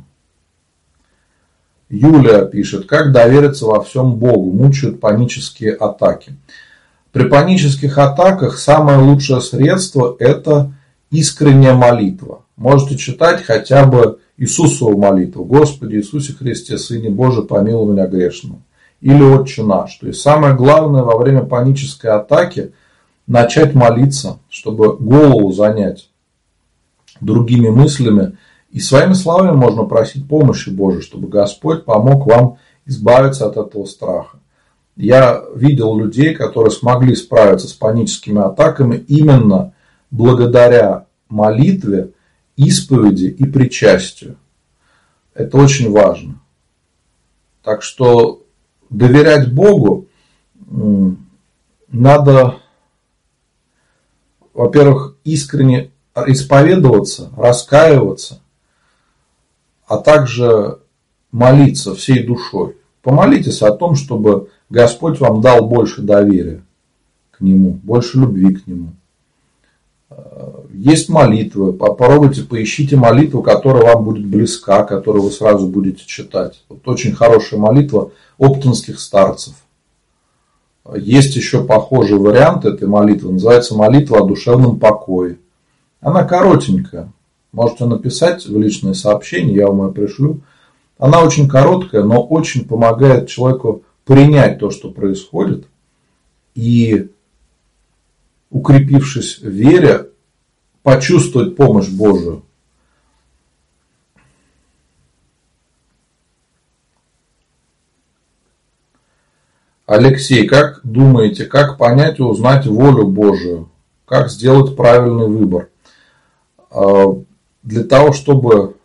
Юлия пишет, как довериться во всем Богу, мучают панические атаки. При панических атаках самое лучшее средство – это искренняя молитва. Можете читать хотя бы Иисусову молитву. Господи Иисусе Христе, Сыне Божий, помилуй меня грешного. Или Отче наш. То есть самое главное во время панической атаки начать молиться, чтобы голову занять другими мыслями. И своими словами можно просить помощи Божией, чтобы Господь помог вам избавиться от этого страха. Я видел людей, которые смогли справиться с паническими атаками именно благодаря молитве, исповеди и причастию. Это очень важно. Так что доверять Богу надо, во-первых, искренне исповедоваться, раскаиваться, а также молиться всей душой. Помолитесь о том, чтобы Господь вам дал больше доверия к Нему, больше любви к Нему. Есть молитвы, попробуйте, поищите молитву, которая вам будет близка, которую вы сразу будете читать. Вот очень хорошая молитва оптонских старцев. Есть еще похожий вариант этой молитвы, называется молитва о душевном покое. Она коротенькая, можете написать в личное сообщение, я вам ее пришлю. Она очень короткая, но очень помогает человеку принять то, что происходит, и укрепившись в вере, почувствовать помощь Божию. Алексей, как думаете, как понять и узнать волю Божию? Как сделать правильный выбор? Для того, чтобы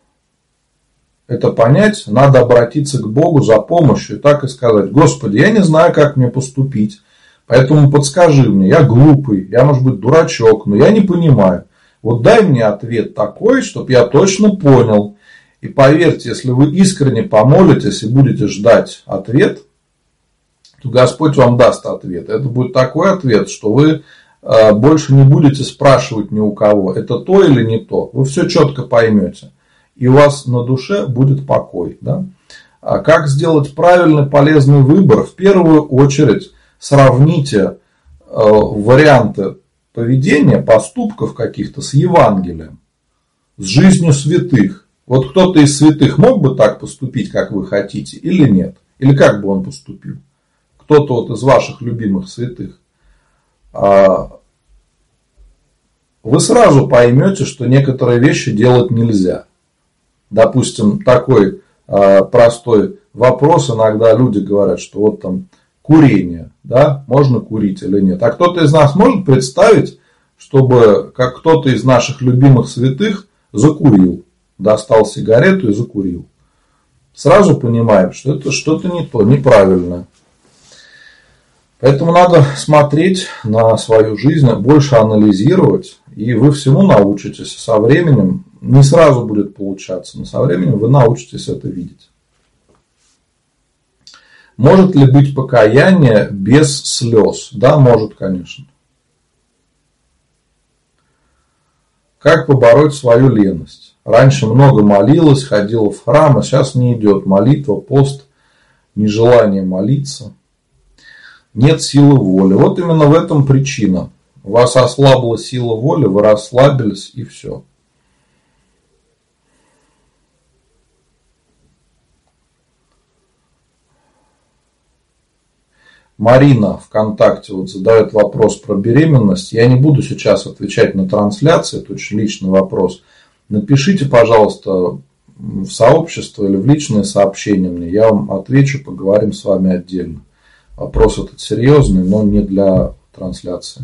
это понять, надо обратиться к Богу за помощью и так и сказать, Господи, я не знаю, как мне поступить, поэтому подскажи мне, я глупый, я, может быть, дурачок, но я не понимаю. Вот дай мне ответ такой, чтобы я точно понял. И поверьте, если вы искренне помолитесь и будете ждать ответ, то Господь вам даст ответ. Это будет такой ответ, что вы больше не будете спрашивать ни у кого, это то или не то. Вы все четко поймете. И у вас на душе будет покой. Да? А как сделать правильный, полезный выбор? В первую очередь сравните э, варианты поведения, поступков каких-то с Евангелием, с жизнью святых. Вот кто-то из святых мог бы так поступить, как вы хотите, или нет? Или как бы он поступил? Кто-то вот из ваших любимых святых. А, вы сразу поймете, что некоторые вещи делать нельзя. Допустим, такой а, простой вопрос иногда люди говорят, что вот там курение, да, можно курить или нет. А кто-то из нас может представить, чтобы как кто-то из наших любимых святых закурил, достал сигарету и закурил. Сразу понимаем, что это что-то не то, неправильно. Поэтому надо смотреть на свою жизнь, больше анализировать, и вы всему научитесь со временем. Не сразу будет получаться, но со временем вы научитесь это видеть. Может ли быть покаяние без слез? Да, может, конечно. Как побороть свою леность? Раньше много молилась, ходила в храм, а сейчас не идет молитва, пост, нежелание молиться. Нет силы воли. Вот именно в этом причина. У вас ослабла сила воли, вы расслабились и все. Марина ВКонтакте вот задает вопрос про беременность. Я не буду сейчас отвечать на трансляции, это очень личный вопрос. Напишите, пожалуйста, в сообщество или в личные сообщения мне, я вам отвечу, поговорим с вами отдельно. Вопрос этот серьезный, но не для трансляции.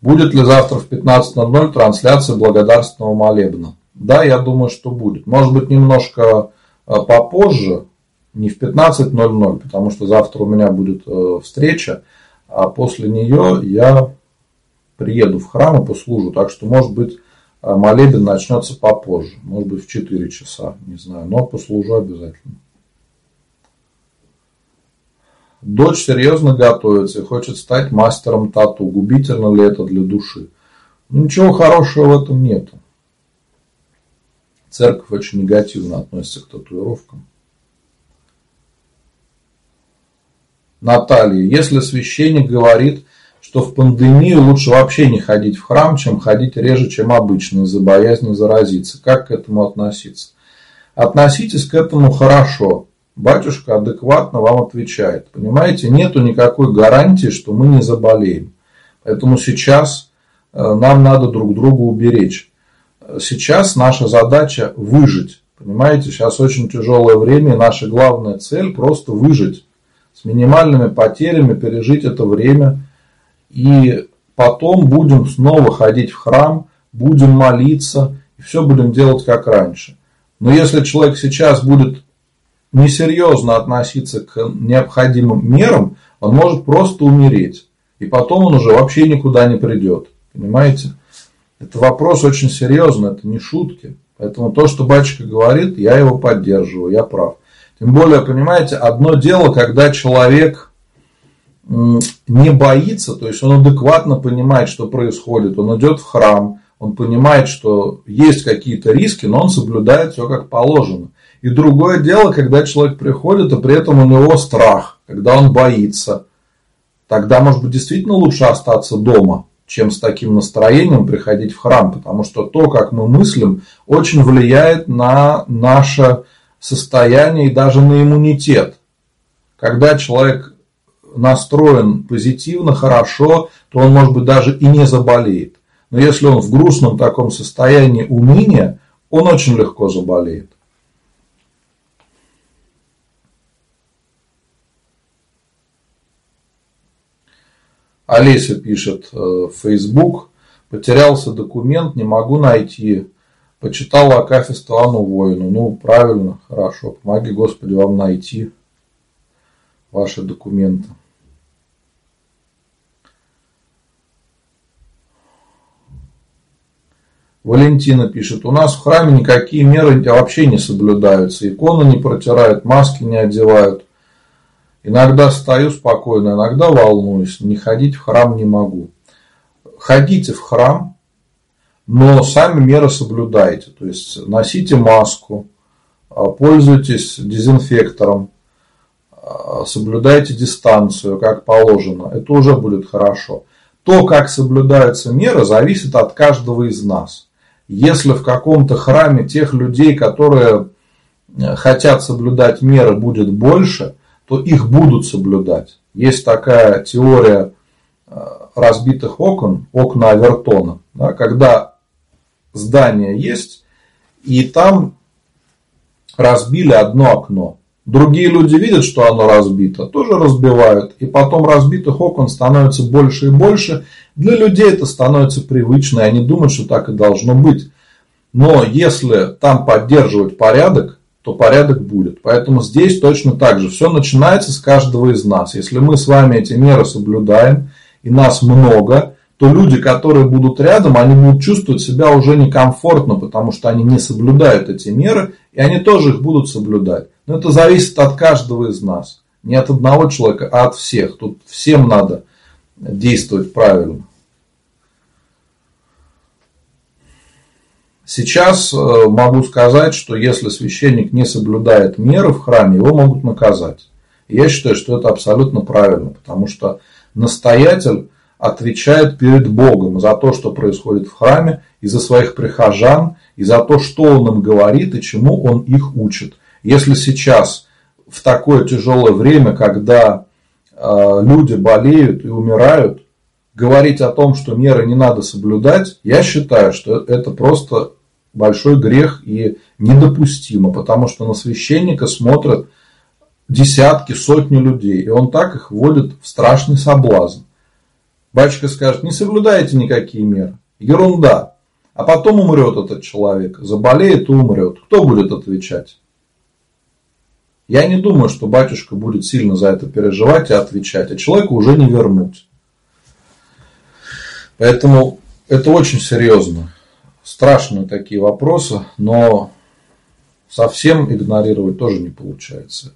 Будет ли завтра в 15.00 трансляция благодарственного молебна? Да, я думаю, что будет. Может быть, немножко э, попозже, не в 15.00, потому что завтра у меня будет э, встреча, а после нее я приеду в храм и послужу. Так что, может быть, молебен начнется попозже, может быть, в 4 часа, не знаю, но послужу обязательно. Дочь серьезно готовится и хочет стать мастером тату. Губительно ли это для души? Ну, ничего хорошего в этом нету. Церковь очень негативно относится к татуировкам. Наталья, если священник говорит, что в пандемию лучше вообще не ходить в храм, чем ходить реже, чем обычно, из-за боязни заразиться, как к этому относиться? Относитесь к этому хорошо батюшка адекватно вам отвечает. Понимаете, нету никакой гарантии, что мы не заболеем. Поэтому сейчас э, нам надо друг друга уберечь. Сейчас наша задача выжить. Понимаете, сейчас очень тяжелое время, и наша главная цель просто выжить. С минимальными потерями пережить это время. И потом будем снова ходить в храм, будем молиться, и все будем делать как раньше. Но если человек сейчас будет несерьезно относиться к необходимым мерам, он может просто умереть. И потом он уже вообще никуда не придет. Понимаете? Это вопрос очень серьезный, это не шутки. Поэтому то, что батюшка говорит, я его поддерживаю, я прав. Тем более, понимаете, одно дело, когда человек не боится, то есть он адекватно понимает, что происходит, он идет в храм, он понимает, что есть какие-то риски, но он соблюдает все как положено. И другое дело, когда человек приходит, и при этом у него страх, когда он боится. Тогда, может быть, действительно лучше остаться дома, чем с таким настроением приходить в храм, потому что то, как мы мыслим, очень влияет на наше состояние и даже на иммунитет. Когда человек настроен позитивно, хорошо, то он, может быть, даже и не заболеет. Но если он в грустном таком состоянии уныния, он очень легко заболеет. Олеся пишет э, в Facebook, потерялся документ, не могу найти. Почитал о Акафе Ствану воину. Ну, правильно, хорошо. Помоги, Господи, вам найти ваши документы. Валентина пишет, у нас в храме никакие меры вообще не соблюдаются. Иконы не протирают, маски не одевают. Иногда стою спокойно, иногда волнуюсь, не ходить в храм не могу. Ходите в храм, но сами меры соблюдайте. То есть носите маску, а, пользуйтесь дезинфектором, а, соблюдайте дистанцию, как положено. Это уже будет хорошо. То, как соблюдаются меры, зависит от каждого из нас. Если в каком-то храме тех людей, которые э, хотят соблюдать меры, будет больше – то их будут соблюдать. Есть такая теория э, разбитых окон, окна Авертона, да, когда здание есть, и там разбили одно окно. Другие люди видят, что оно разбито, тоже разбивают. И потом разбитых окон становится больше и больше. Для людей это становится привычно, и они думают, что так и должно быть. Но если там поддерживать порядок, то порядок будет. Поэтому здесь точно так же. Все начинается с каждого из нас. Если мы с вами эти меры соблюдаем, и нас много, то люди, которые будут рядом, они будут чувствовать себя уже некомфортно, потому что они не соблюдают эти меры, и они тоже их будут соблюдать. Но это зависит от каждого из нас. Не от одного человека, а от всех. Тут всем надо действовать правильно. Сейчас э, могу сказать, что если священник не соблюдает меры в храме, его могут наказать. я считаю, что это абсолютно правильно, потому что настоятель отвечает перед Богом за то, что происходит в храме, и за своих прихожан, и за то, что он им говорит и чему он их учит. Если сейчас в такое тяжелое время, когда э, люди болеют и умирают, говорить о том, что меры не надо соблюдать, я считаю, что это просто большой грех и недопустимо, потому что на священника смотрят десятки, сотни людей, и он так их вводит в страшный соблазн. Батюшка скажет, не соблюдайте никакие меры. Ерунда. А потом умрет этот человек, заболеет и умрет. Кто будет отвечать? Я не думаю, что батюшка будет сильно за это переживать и отвечать, а человеку уже не вернуть. Поэтому это очень серьезно. Страшные такие вопросы, но совсем игнорировать тоже не получается.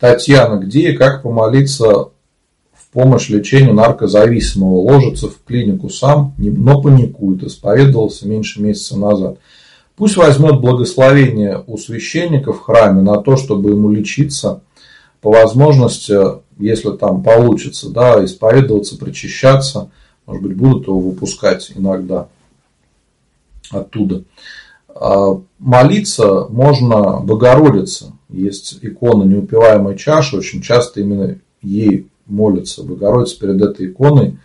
Татьяна, где и как помолиться помощь лечению наркозависимого? Ложится в клинику сам, но паникует. Исповедовался меньше месяца назад. Пусть возьмет благословение у священника в храме на то, чтобы ему лечиться, по возможности, если там получится, да, исповедоваться, причащаться, может быть, будут его выпускать иногда оттуда. А молиться можно Богородице. Есть икона неупиваемой чаши, очень часто именно ей молятся Богородица перед этой иконой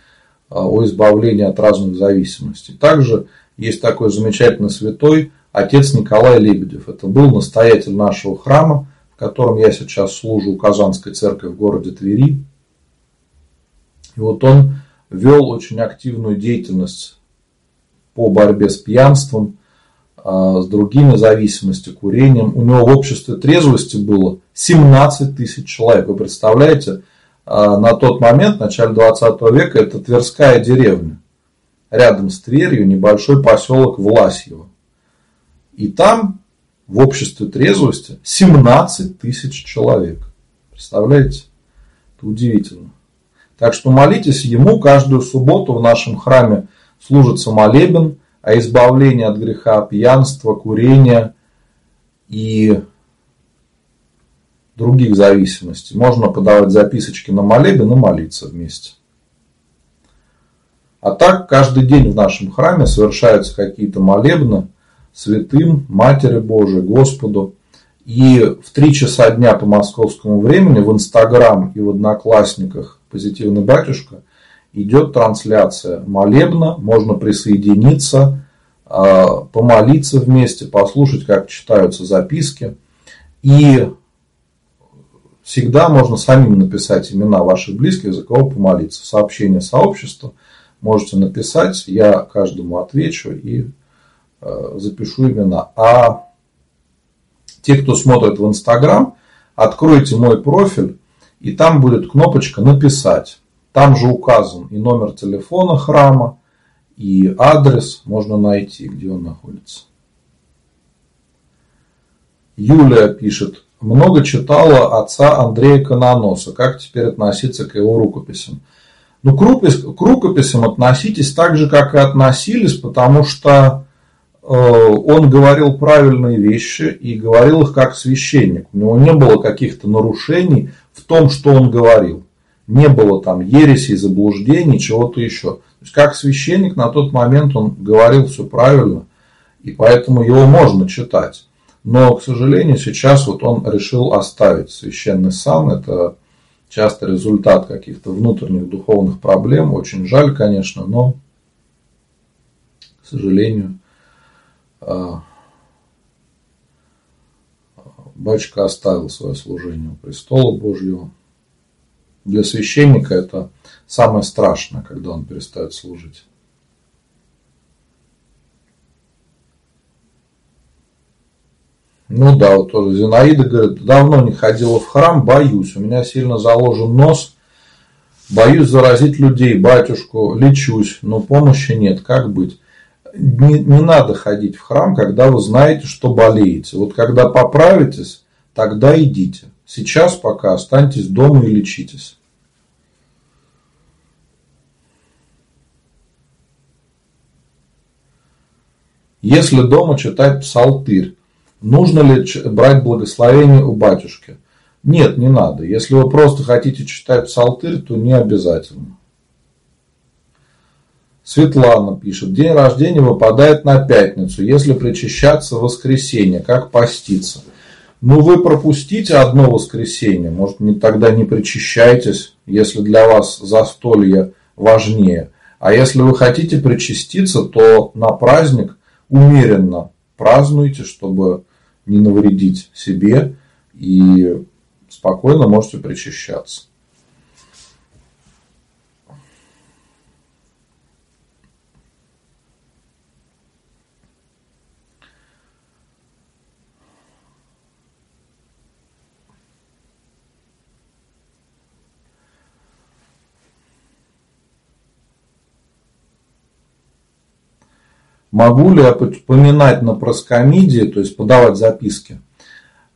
а, о избавлении от разных зависимостей. Также есть такой замечательный святой отец Николай Лебедев. Это был настоятель нашего храма, в котором я сейчас служу, Казанской церкви в городе Твери. И вот он вел очень активную деятельность по борьбе с пьянством, а, с другими зависимостями, курением. У него в обществе трезвости было 17 тысяч человек. Вы представляете, на тот момент, в начале 20 века, это Тверская деревня. Рядом с Тверью небольшой поселок Власьево. И там в обществе трезвости 17 тысяч человек. Представляете? Это удивительно. Так что молитесь ему каждую субботу в нашем храме служится молебен о избавлении от греха пьянства, курения и других зависимостей. Можно подавать записочки на молебен и молиться вместе. А так каждый день в нашем храме совершаются какие-то молебны – святым, Матери Божией, Господу. И в три часа дня по московскому времени в Инстаграм и в Одноклассниках «Позитивный батюшка» идет трансляция молебна, можно присоединиться, а, помолиться вместе, послушать, как читаются записки. И всегда можно самим написать имена ваших близких, за кого помолиться. Сообщение сообщества можете написать, я каждому отвечу и Э, запишу имена. А те, кто смотрит в Инстаграм, откройте мой профиль, и там будет кнопочка «Написать». Там же указан и номер телефона храма, и адрес можно найти, где он находится. Юлия пишет, много читала отца Андрея Каноноса. Как теперь относиться к его рукописям? Ну, к рукописям относитесь так же, как и относились, потому что Э, он говорил правильные вещи и говорил их как священник. У него не было каких-то нарушений в том, что он говорил. Не было там ереси, заблуждений, чего-то еще. То есть, как священник на тот момент он говорил все правильно, и поэтому его можно читать. Но, к сожалению, сейчас вот он решил оставить священный сан. Это часто результат каких-то внутренних духовных проблем. Очень жаль, конечно, но, к сожалению, а, батюшка оставил свое служение у престола Божьего. Для священника это самое страшное, когда он перестает служить. Ну да, вот тоже Зинаида говорит, давно не ходила в храм, боюсь, у меня сильно заложен нос, боюсь заразить людей, батюшку, лечусь, но помощи нет, как быть? не, не надо ходить в храм, когда вы знаете, что болеете. Вот когда поправитесь, тогда идите. Сейчас пока останьтесь дома и лечитесь. Если дома читать псалтырь, нужно ли брать благословение у батюшки? Нет, не надо. Если вы просто хотите читать псалтырь, то не обязательно. Светлана пишет, день рождения выпадает на пятницу, если причащаться в воскресенье, как поститься? Ну, вы пропустите одно воскресенье, может, не, тогда не причащайтесь, если для вас застолье важнее. А если вы хотите причаститься, то на праздник умеренно празднуйте, чтобы не навредить себе и спокойно можете причащаться. Могу ли я поминать на проскомидии, то есть подавать записки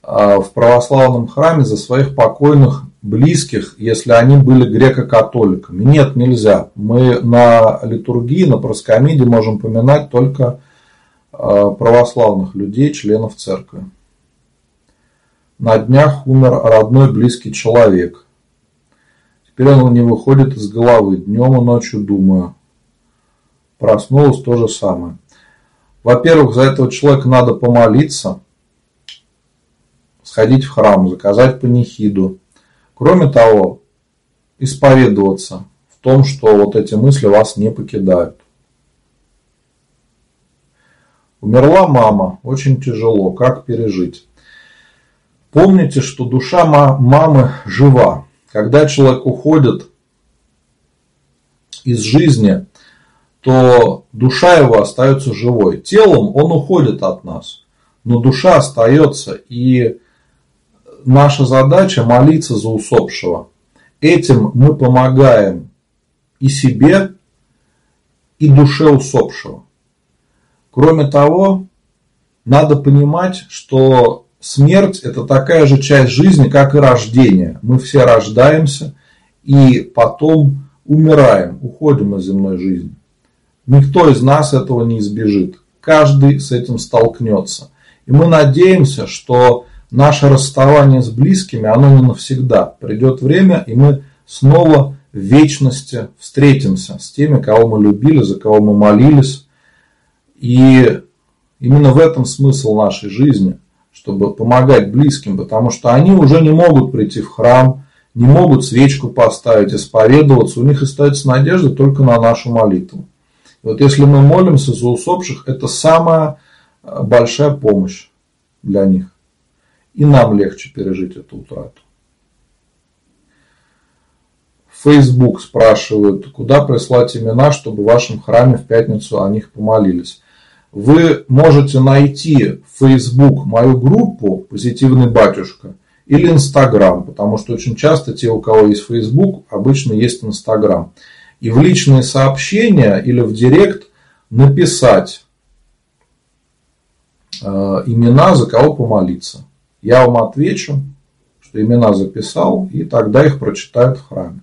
а, в православном храме за своих покойных близких, если они были греко-католиками? Нет, нельзя. Мы на литургии, на проскомидии можем поминать только а, православных людей, членов церкви. На днях умер родной близкий человек. Теперь он не выходит из головы. Днем и ночью думаю. Проснулась то же самое. Во-первых, за этого человека надо помолиться, сходить в храм, заказать панихиду. Кроме того, исповедоваться в том, что вот эти мысли вас не покидают. Умерла мама, очень тяжело, как пережить? Помните, что душа мамы жива. Когда человек уходит из жизни, то душа его остается живой. Телом он уходит от нас, но душа остается. И наша задача молиться за усопшего. Этим мы помогаем и себе, и душе усопшего. Кроме того, надо понимать, что смерть – это такая же часть жизни, как и рождение. Мы все рождаемся и потом умираем, уходим из земной жизни. Никто из нас этого не избежит. Каждый с этим столкнется. И мы надеемся, что наше расставание с близкими, оно не навсегда. Придет время, и мы снова в вечности встретимся с теми, кого мы любили, за кого мы молились. И именно в этом смысл нашей жизни, чтобы помогать близким, потому что они уже не могут прийти в храм, не могут свечку поставить, исповедоваться, у них остается надежда только на нашу молитву. Вот если мы молимся за усопших, это самая э, большая помощь для них. И нам легче пережить эту утрату. Facebook спрашивают, куда прислать имена, чтобы в вашем храме в пятницу о них помолились. Вы можете найти в Facebook мою группу «Позитивный батюшка» или Инстаграм, потому что очень часто те, у кого есть Facebook, обычно есть Инстаграм и в личные сообщения или в директ написать э, имена, за кого помолиться. Я вам отвечу, что имена записал, и тогда их прочитают в храме.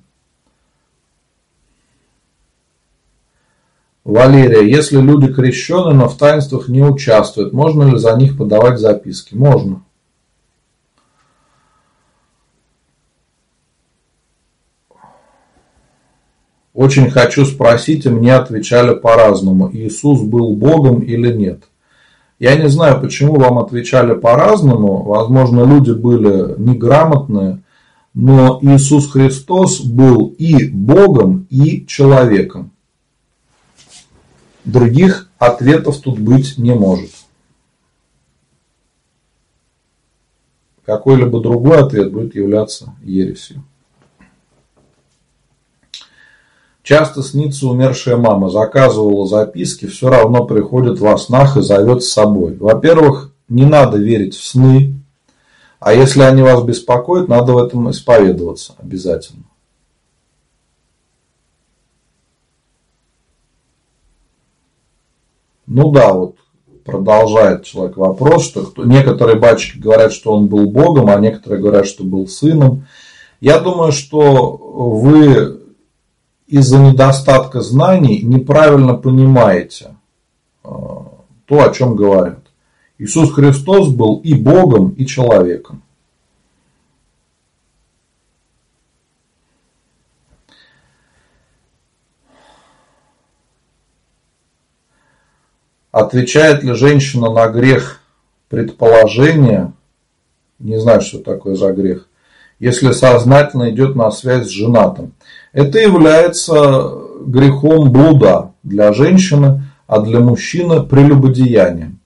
Валерия, если люди крещены, но в таинствах не участвуют, можно ли за них подавать записки? Можно. Очень хочу спросить, и мне отвечали по-разному, Иисус был Богом или нет. Я не знаю, почему вам отвечали по-разному. Возможно, люди были неграмотные, но Иисус Христос был и Богом, и человеком. Других ответов тут быть не может. Какой-либо другой ответ будет являться ересью. Часто снится умершая мама, заказывала записки, все равно приходит во снах и зовет с собой. Во-первых, не надо верить в сны, а если они вас беспокоят, надо в этом исповедоваться обязательно. Ну да, вот продолжает человек вопрос, что некоторые батюшки говорят, что он был Богом, а некоторые говорят, что был сыном. Я думаю, что вы из-за недостатка знаний неправильно понимаете э, то, о чем говорят. Иисус Христос был и Богом, и человеком. Отвечает ли женщина на грех предположения, не знаю, что такое за грех, если сознательно идет на связь с женатым. Это является грехом блуда для женщины, а для мужчины прелюбодеянием.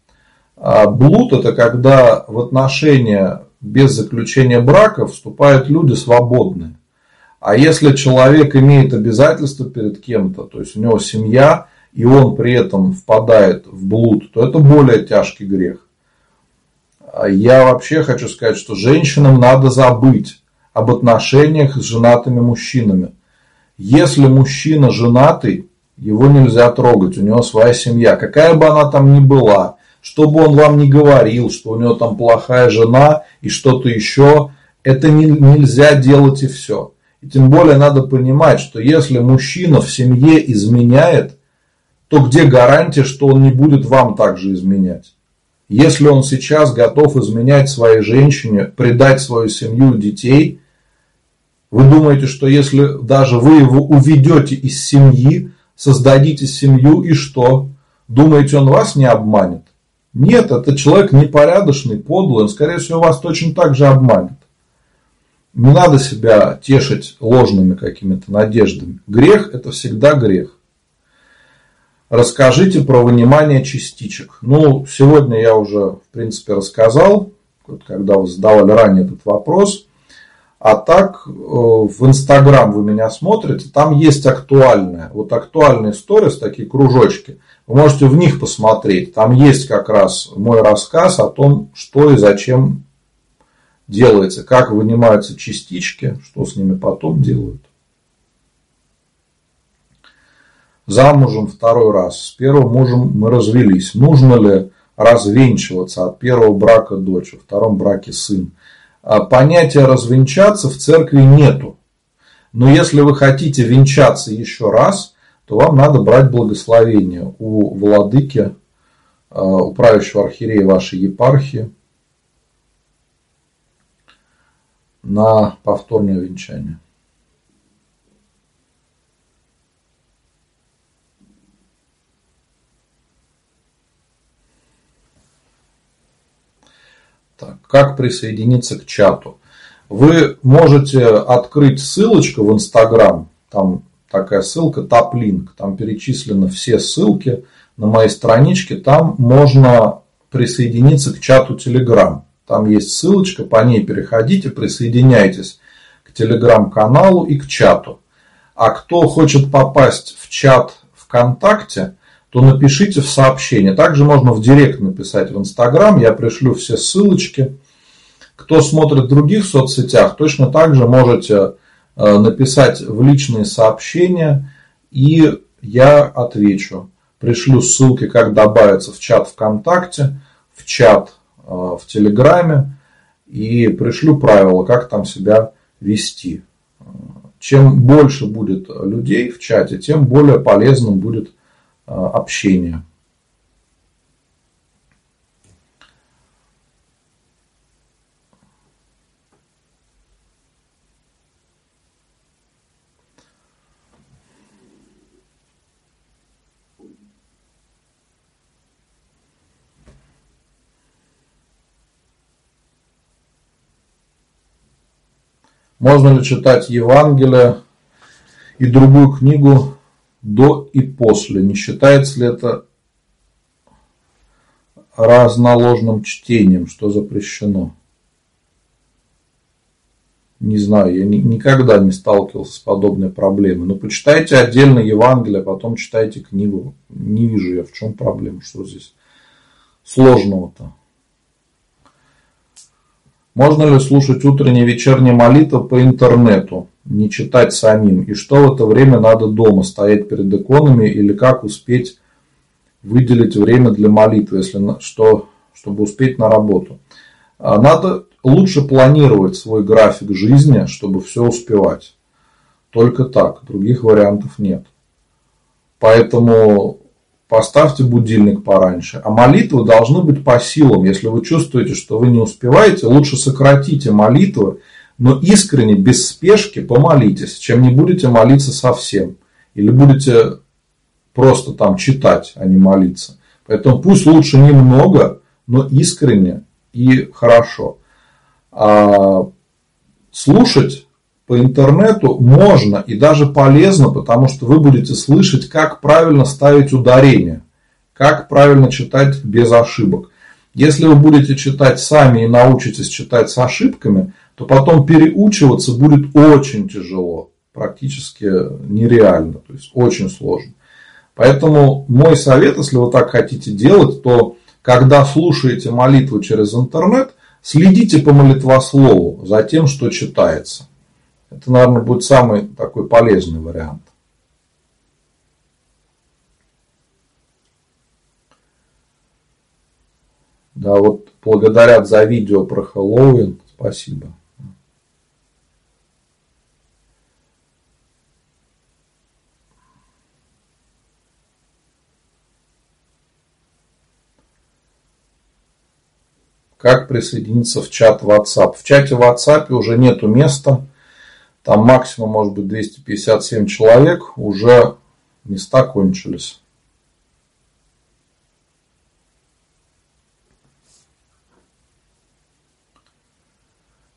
А блуд это когда в отношения без заключения брака вступают люди свободные. А если человек имеет обязательства перед кем-то, то есть у него семья, и он при этом впадает в блуд, то это более тяжкий грех. Я вообще хочу сказать, что женщинам надо забыть об отношениях с женатыми мужчинами. Если мужчина женатый, его нельзя трогать, у него своя семья, какая бы она там ни была, что бы он вам ни говорил, что у него там плохая жена и что-то еще, это не, нельзя делать и все. И тем более надо понимать, что если мужчина в семье изменяет, то где гарантия, что он не будет вам также изменять? Если он сейчас готов изменять своей женщине, предать свою семью детей, вы думаете, что если даже вы его уведете из семьи, создадите семью и что? Думаете, он вас не обманет? Нет, это человек непорядочный, подлый, он, скорее всего, вас точно так же обманет. Не надо себя тешить ложными какими-то надеждами. Грех – это всегда грех. Расскажите про вынимание частичек. Ну, сегодня я уже, в принципе, рассказал, когда вы задавали ранее этот вопрос. А так, э, в Инстаграм вы меня смотрите, там есть актуальная. Вот актуальные сторис, такие кружочки. Вы можете в них посмотреть. Там есть как раз мой рассказ о том, что и зачем делается, как вынимаются частички, что с ними потом делают. Замужем второй раз. С первым мужем мы развелись. Нужно ли развенчиваться от первого брака дочь, во втором браке сын? А понятия развенчаться в церкви нету. Но если вы хотите венчаться еще раз, то вам надо брать благословение у владыки, а, у правящего архиерея вашей епархии на повторное венчание. Так, как присоединиться к чату? Вы можете открыть ссылочку в Инстаграм, там такая ссылка топ-линк, там перечислены все ссылки на моей страничке, там можно присоединиться к чату Telegram. Там есть ссылочка, по ней переходите, присоединяйтесь к телеграм-каналу и к чату. А кто хочет попасть в чат ВКонтакте, то напишите в сообщение. Также можно в директ написать в Инстаграм, я пришлю все ссылочки. Кто смотрит в других соцсетях, точно так же можете э, написать в личные сообщения, и я отвечу. Пришлю ссылки, как добавиться в чат ВКонтакте, в чат э, в Телеграме, и пришлю правила, как там себя вести. Чем больше будет людей в чате, тем более полезным будет Э, общения. Можно ли читать Евангелие и другую книгу до и после. Не считается ли это разноложным чтением, что запрещено? Не знаю, я ни, никогда не сталкивался с подобной проблемой. Но почитайте отдельно Евангелие, а потом читайте книгу. Не вижу я, в чем проблема, что здесь сложного-то. Можно ли слушать утренние и вечерние молитвы по интернету? не читать самим, и что в это время надо дома, стоять перед иконами, или как успеть выделить время для молитвы, если что, чтобы успеть на работу. А надо лучше планировать свой график жизни, чтобы все успевать. Только так, других вариантов нет. Поэтому поставьте будильник пораньше. А молитвы должны быть по силам. Если вы чувствуете, что вы не успеваете, лучше сократите молитвы но искренне, без спешки помолитесь, чем не будете молиться совсем. Или будете просто там читать, а не молиться. Поэтому пусть лучше немного, но искренне и хорошо. А слушать по интернету можно и даже полезно, потому что вы будете слышать, как правильно ставить ударение, как правильно читать без ошибок. Если вы будете читать сами и научитесь читать с ошибками, то потом переучиваться будет очень тяжело, практически нереально, то есть очень сложно. Поэтому мой совет, если вы так хотите делать, то когда слушаете молитву через интернет, следите по молитвослову за тем, что читается. Это, наверное, будет самый такой полезный вариант. Да, вот благодарят за видео про Хэллоуин. Спасибо. Как присоединиться в чат WhatsApp? В чате WhatsApp уже нету места. Там максимум может быть 257 человек. Уже места кончились.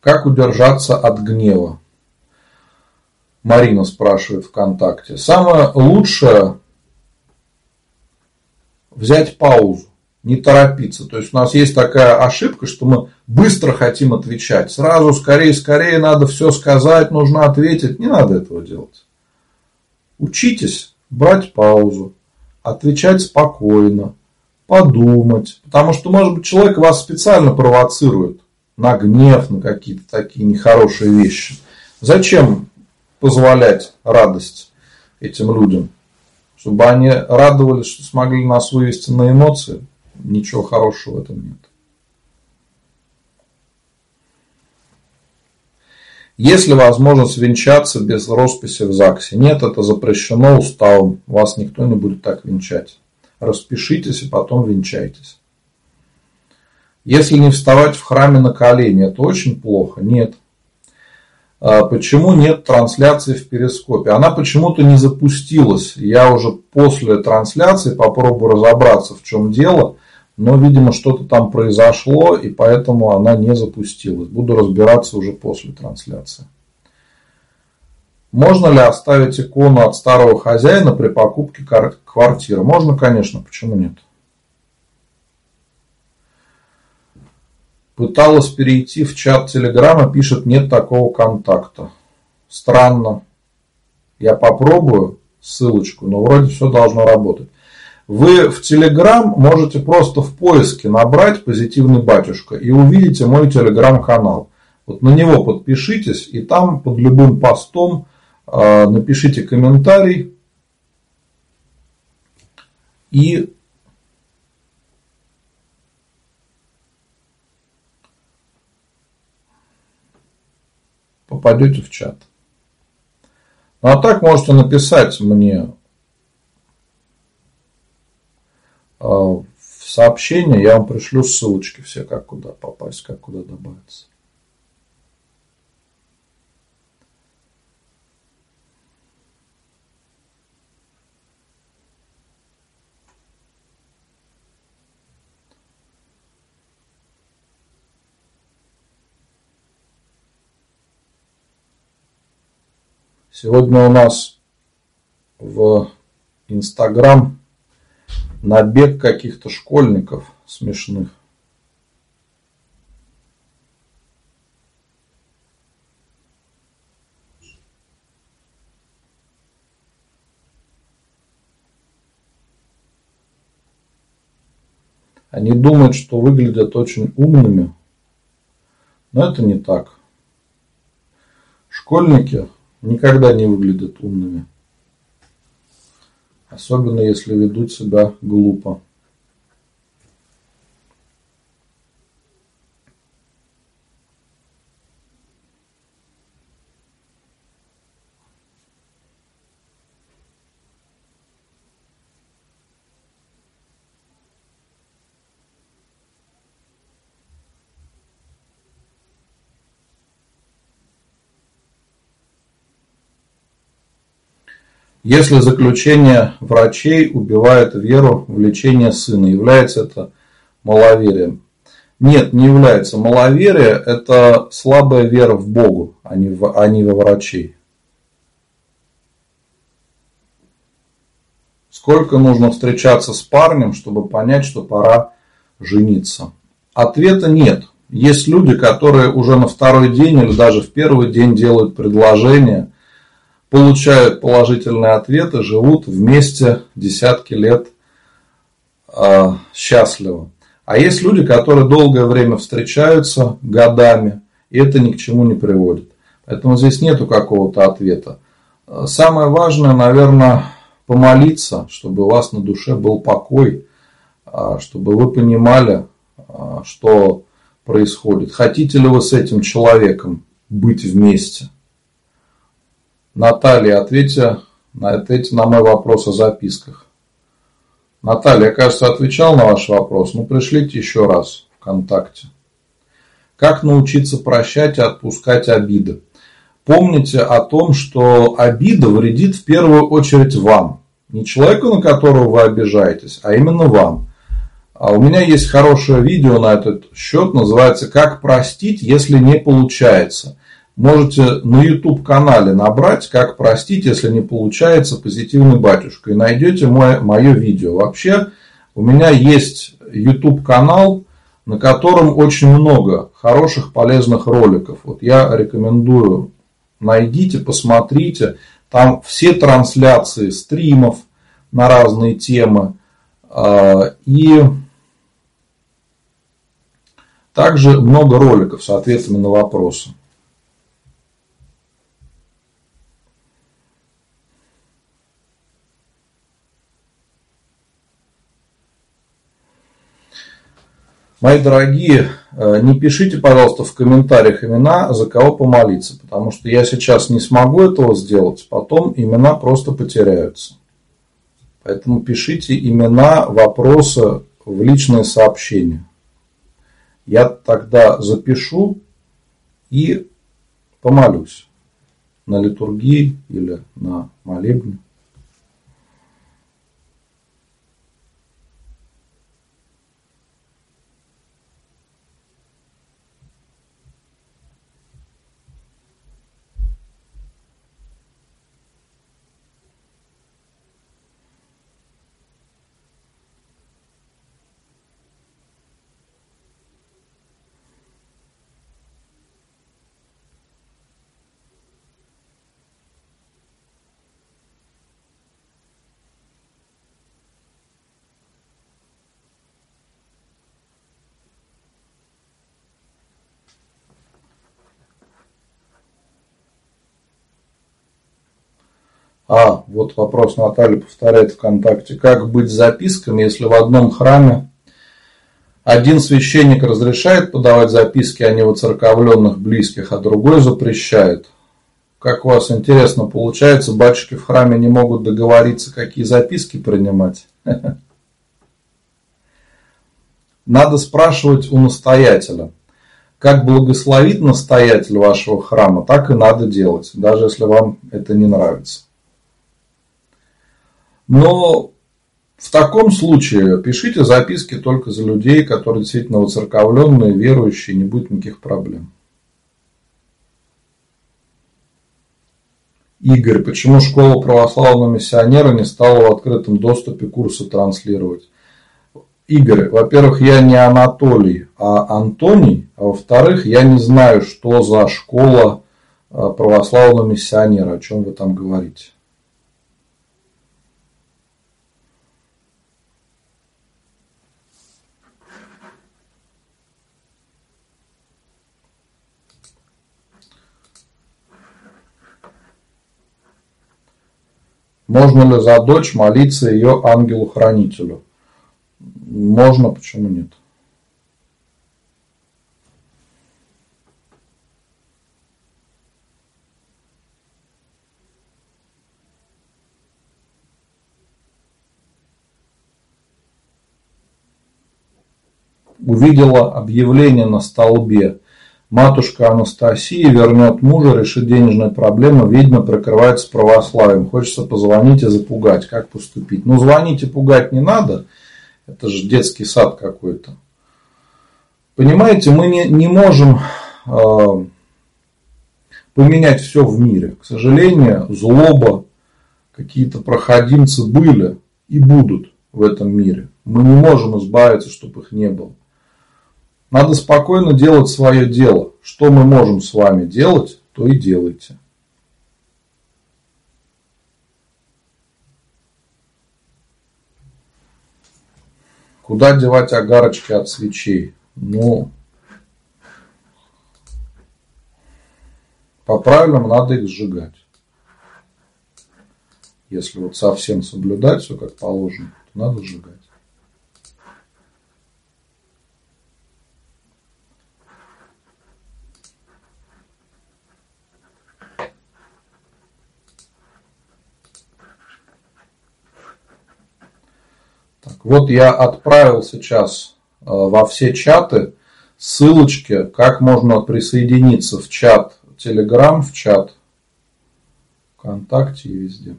Как удержаться от гнева? Марина спрашивает ВКонтакте. Самое лучшее взять паузу не торопиться. То есть у нас есть такая ошибка, что мы быстро хотим отвечать. Сразу, скорее, скорее надо все сказать, нужно ответить. Не надо этого делать. Учитесь брать паузу, отвечать спокойно, подумать. Потому что, может быть, человек вас специально провоцирует на гнев, на какие-то такие нехорошие вещи. Зачем позволять радость этим людям? Чтобы они радовались, что смогли нас вывести на эмоции ничего хорошего в этом нет. Есть ли возможность венчаться без росписи в ЗАГСе? Нет, это запрещено уставом. Вас никто не будет так венчать. Распишитесь и потом венчайтесь. Если не вставать в храме на колени, это очень плохо? Нет. А почему нет трансляции в перископе? Она почему-то не запустилась. Я уже после трансляции попробую разобраться, в чем дело но, видимо, что-то там произошло, и поэтому она не запустилась. Буду разбираться уже после трансляции. Можно ли оставить икону от старого хозяина при покупке квартиры? Можно, конечно, почему нет? Пыталась перейти в чат Телеграма, пишет, нет такого контакта. Странно. Я попробую ссылочку, но вроде все должно работать. Вы в Телеграм можете просто в поиске набрать «Позитивный батюшка» и увидите мой Телеграм-канал. Вот на него подпишитесь, и там под любым постом э, напишите комментарий и попадете в чат. Ну а так можете написать мне А, в сообщение я вам пришлю ссылочки все, как куда попасть, как куда добавиться. Сегодня у нас в Инстаграм набег каких-то школьников смешных. Они думают, что выглядят очень умными, но это не так. Школьники никогда не выглядят умными. Особенно если ведут себя глупо. Если заключение врачей убивает веру в лечение сына, является это маловерием? Нет, не является. Маловерие – это слабая вера в Богу, а не, в, а не во врачей. Сколько нужно встречаться с парнем, чтобы понять, что пора жениться? Ответа нет. Есть люди, которые уже на второй день или даже в первый день делают предложение, получают положительные ответы, живут вместе десятки лет э, счастливо. А есть люди, которые долгое время встречаются годами, и это ни к чему не приводит. Поэтому здесь нету какого-то ответа. Самое важное, наверное, помолиться, чтобы у вас на душе был покой, а, чтобы вы понимали, а, что происходит. Хотите ли вы с этим человеком быть вместе? Наталья, ответьте ответьте на мой вопрос о записках. Наталья, кажется, отвечал на ваш вопрос. Ну, пришлите еще раз ВКонтакте. Как научиться прощать и отпускать обиды? Помните о том, что обида вредит в первую очередь вам. Не человеку, на которого вы обижаетесь, а именно вам. А у меня есть хорошее видео на этот счет, называется «Как простить, если не получается». Можете на YouTube канале набрать «Как простить, если не получается позитивный батюшка» и найдете мое, мое видео. Вообще у меня есть YouTube канал, на котором очень много хороших полезных роликов. Вот я рекомендую, найдите, посмотрите. Там все трансляции стримов на разные темы. А, и также много роликов с ответами на вопросы. Мои дорогие, э, не пишите, пожалуйста, в комментариях имена, за кого помолиться, потому что я сейчас не смогу этого сделать, потом имена просто потеряются. Поэтому пишите имена, вопросы в личные сообщения. Я тогда запишу и помолюсь на литургии или на молебне. А, вот вопрос Наталья повторяет ВКонтакте. Как быть с записками, если в одном храме один священник разрешает подавать записки о невоцерковленных близких, а другой запрещает? Как у вас интересно получается, батюшки в храме не могут договориться, какие записки принимать? Надо спрашивать у настоятеля. Как благословит настоятель вашего храма, так и надо делать, даже если вам это не нравится. Но в таком случае пишите записки только за людей, которые действительно воцерковленные, верующие, не будет никаких проблем. Игорь, почему школа православного миссионера не стала в открытом доступе курсы транслировать? Игорь, во-первых, я не Анатолий, а Антоний, а во-вторых, я не знаю, что за школа а, православного миссионера, о чем вы там говорите. Можно ли за дочь молиться ее ангелу-хранителю? Можно, почему нет? увидела объявление на столбе Матушка Анастасия вернет мужа, решит денежные проблемы, видно, прикрывается православием. Хочется позвонить и запугать. Как поступить? Ну, звонить и пугать не надо. Это же детский сад какой-то. Понимаете, мы не, не можем э, поменять все в мире. К сожалению, злоба, какие-то проходимцы были и будут в этом мире. Мы не можем избавиться, чтобы их не было. Надо спокойно делать свое дело. Что мы можем с вами делать, то и делайте. Куда девать огарочки от свечей? Ну, по-правильному надо их сжигать. Если вот совсем соблюдать все как положено, то надо сжигать. Так, вот я отправил сейчас э, во все чаты ссылочки, как можно присоединиться в чат Telegram, в чат ВКонтакте и везде.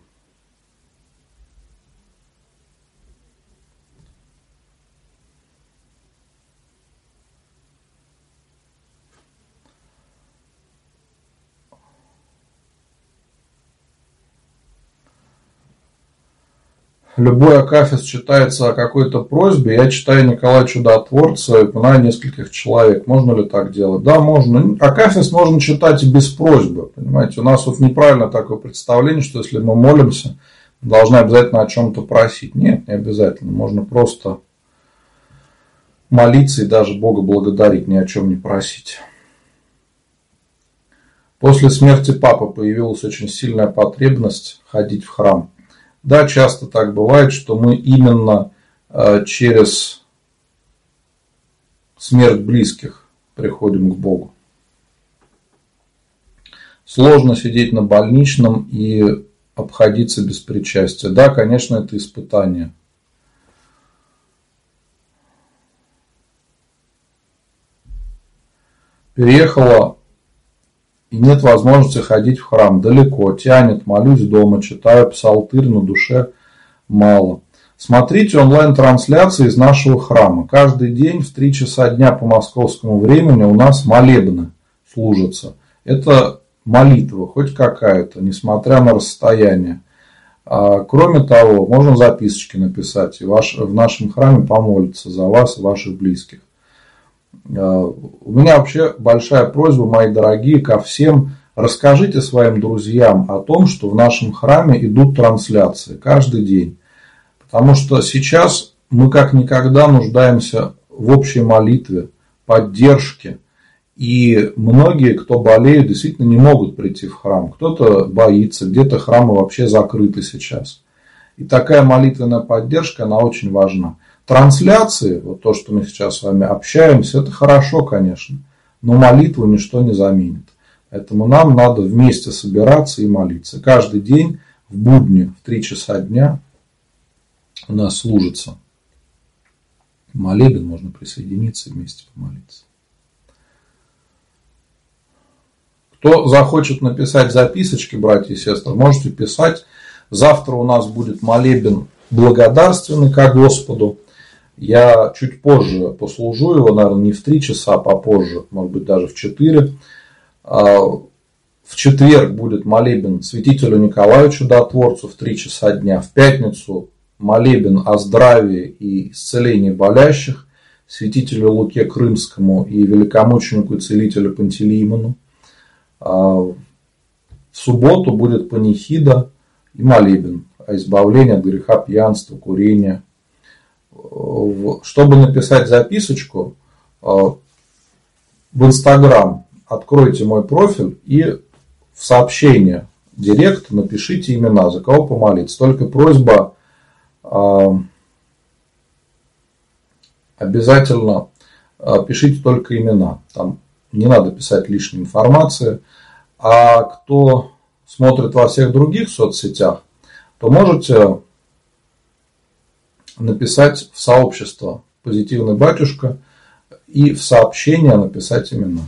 Любой Акафист читается о какой-то просьбе, я читаю Николая Чудотворца и упоминаю нескольких человек. Можно ли так делать? Да, можно. Акафист можно читать и без просьбы. Понимаете, у нас вот неправильно такое представление, что если мы молимся, должны обязательно о чем-то просить. Нет, не обязательно. Можно просто молиться и даже Бога благодарить, ни о чем не просить. После смерти папы появилась очень сильная потребность ходить в храм. Да, часто так бывает, что мы именно э, через смерть близких приходим к Богу. Сложно сидеть на больничном и обходиться без причастия. Да, конечно, это испытание. Переехала и нет возможности ходить в храм. Далеко, тянет, молюсь дома, читаю псалтырь, на душе мало. Смотрите онлайн-трансляции из нашего храма. Каждый день в 3 часа дня по московскому времени у нас молебны служатся. Это молитва, хоть какая-то, несмотря на расстояние. А, кроме того, можно записочки написать и ваш, в нашем храме помолиться за вас и ваших близких. Э, у меня вообще большая просьба, мои дорогие, ко всем. Расскажите своим друзьям о том, что в нашем храме идут трансляции каждый день. Потому что сейчас мы как никогда нуждаемся в общей молитве, поддержке. И многие, кто болеют, действительно не могут прийти в храм. Кто-то боится, где-то храмы вообще закрыты сейчас. И такая молитвенная поддержка, она очень важна. Трансляции, вот то, что мы сейчас с вами общаемся, это хорошо, конечно, но молитву ничто не заменит. Поэтому нам надо вместе собираться и молиться. Каждый день в будни в 3 часа дня у нас служится молебен, можно присоединиться и вместе помолиться. Кто захочет написать записочки, братья и сестры, можете писать. Завтра у нас будет молебен благодарственный ко Господу. Я чуть позже послужу его, наверное, не в 3 часа, а попозже, может быть, даже в 4. А, в четверг будет молебен святителю Николаю Чудотворцу в 3 часа дня. В пятницу молебен о здравии и исцелении болящих святителю Луке Крымскому и великомученику и целителю Пантелеймону. А, в субботу будет панихида и молебен о избавлении от греха пьянства, курения, чтобы написать записочку э, в Инстаграм, откройте мой профиль и в сообщение директ напишите имена, за кого помолиться. Только просьба э, обязательно э, пишите только имена. Там не надо писать лишней информации. А кто смотрит во всех других соцсетях, то можете написать в сообщество «Позитивный батюшка» и в сообщение написать имена.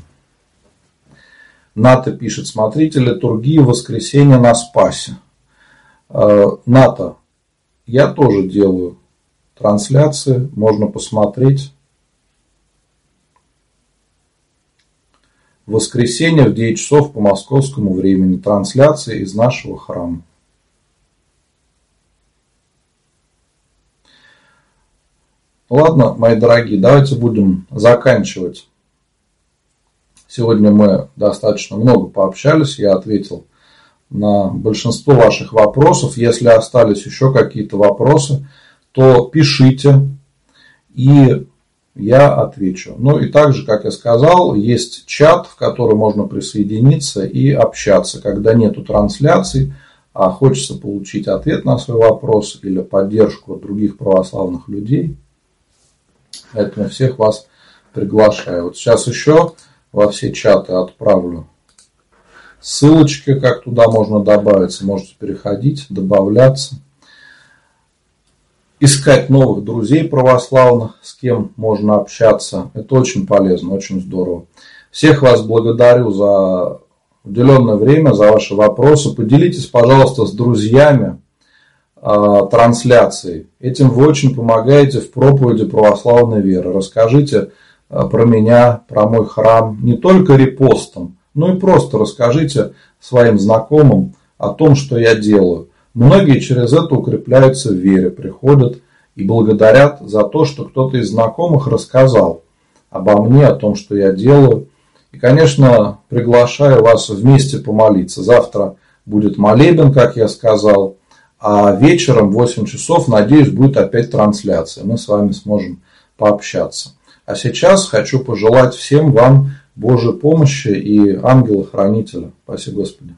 Ната пишет, смотрите литургии воскресенья на Спасе. Э, Ната, я тоже делаю трансляции, можно посмотреть. Воскресенье в 9 часов по московскому времени трансляция из нашего храма. Ладно, мои дорогие, давайте будем заканчивать. Сегодня мы достаточно много пообщались, я ответил на большинство ваших вопросов. Если остались еще какие-то вопросы, то пишите, и я отвечу. Ну и также, как я сказал, есть чат, в который можно присоединиться и общаться, когда нету трансляций, а хочется получить ответ на свой вопрос или поддержку других православных людей – Поэтому всех вас приглашаю. Вот сейчас еще во все чаты отправлю ссылочки, как туда можно добавиться. Можете переходить, добавляться. Искать новых друзей православных, с кем можно общаться. Это очень полезно, очень здорово. Всех вас благодарю за уделенное время, за ваши вопросы. Поделитесь, пожалуйста, с друзьями Э, трансляции. Этим вы очень помогаете в проповеди православной веры. Расскажите э, про меня, про мой храм, не только репостом, но и просто расскажите своим знакомым о том, что я делаю. Многие через это укрепляются в вере, приходят и благодарят за то, что кто-то из знакомых рассказал обо мне, о том, что я делаю. И, конечно, приглашаю вас вместе помолиться. Завтра будет молебен, как я сказал. А вечером в 8 часов, надеюсь, будет опять трансляция. Мы с вами сможем пообщаться. А сейчас хочу пожелать всем вам Божьей помощи и ангела-хранителя. Спасибо Господи.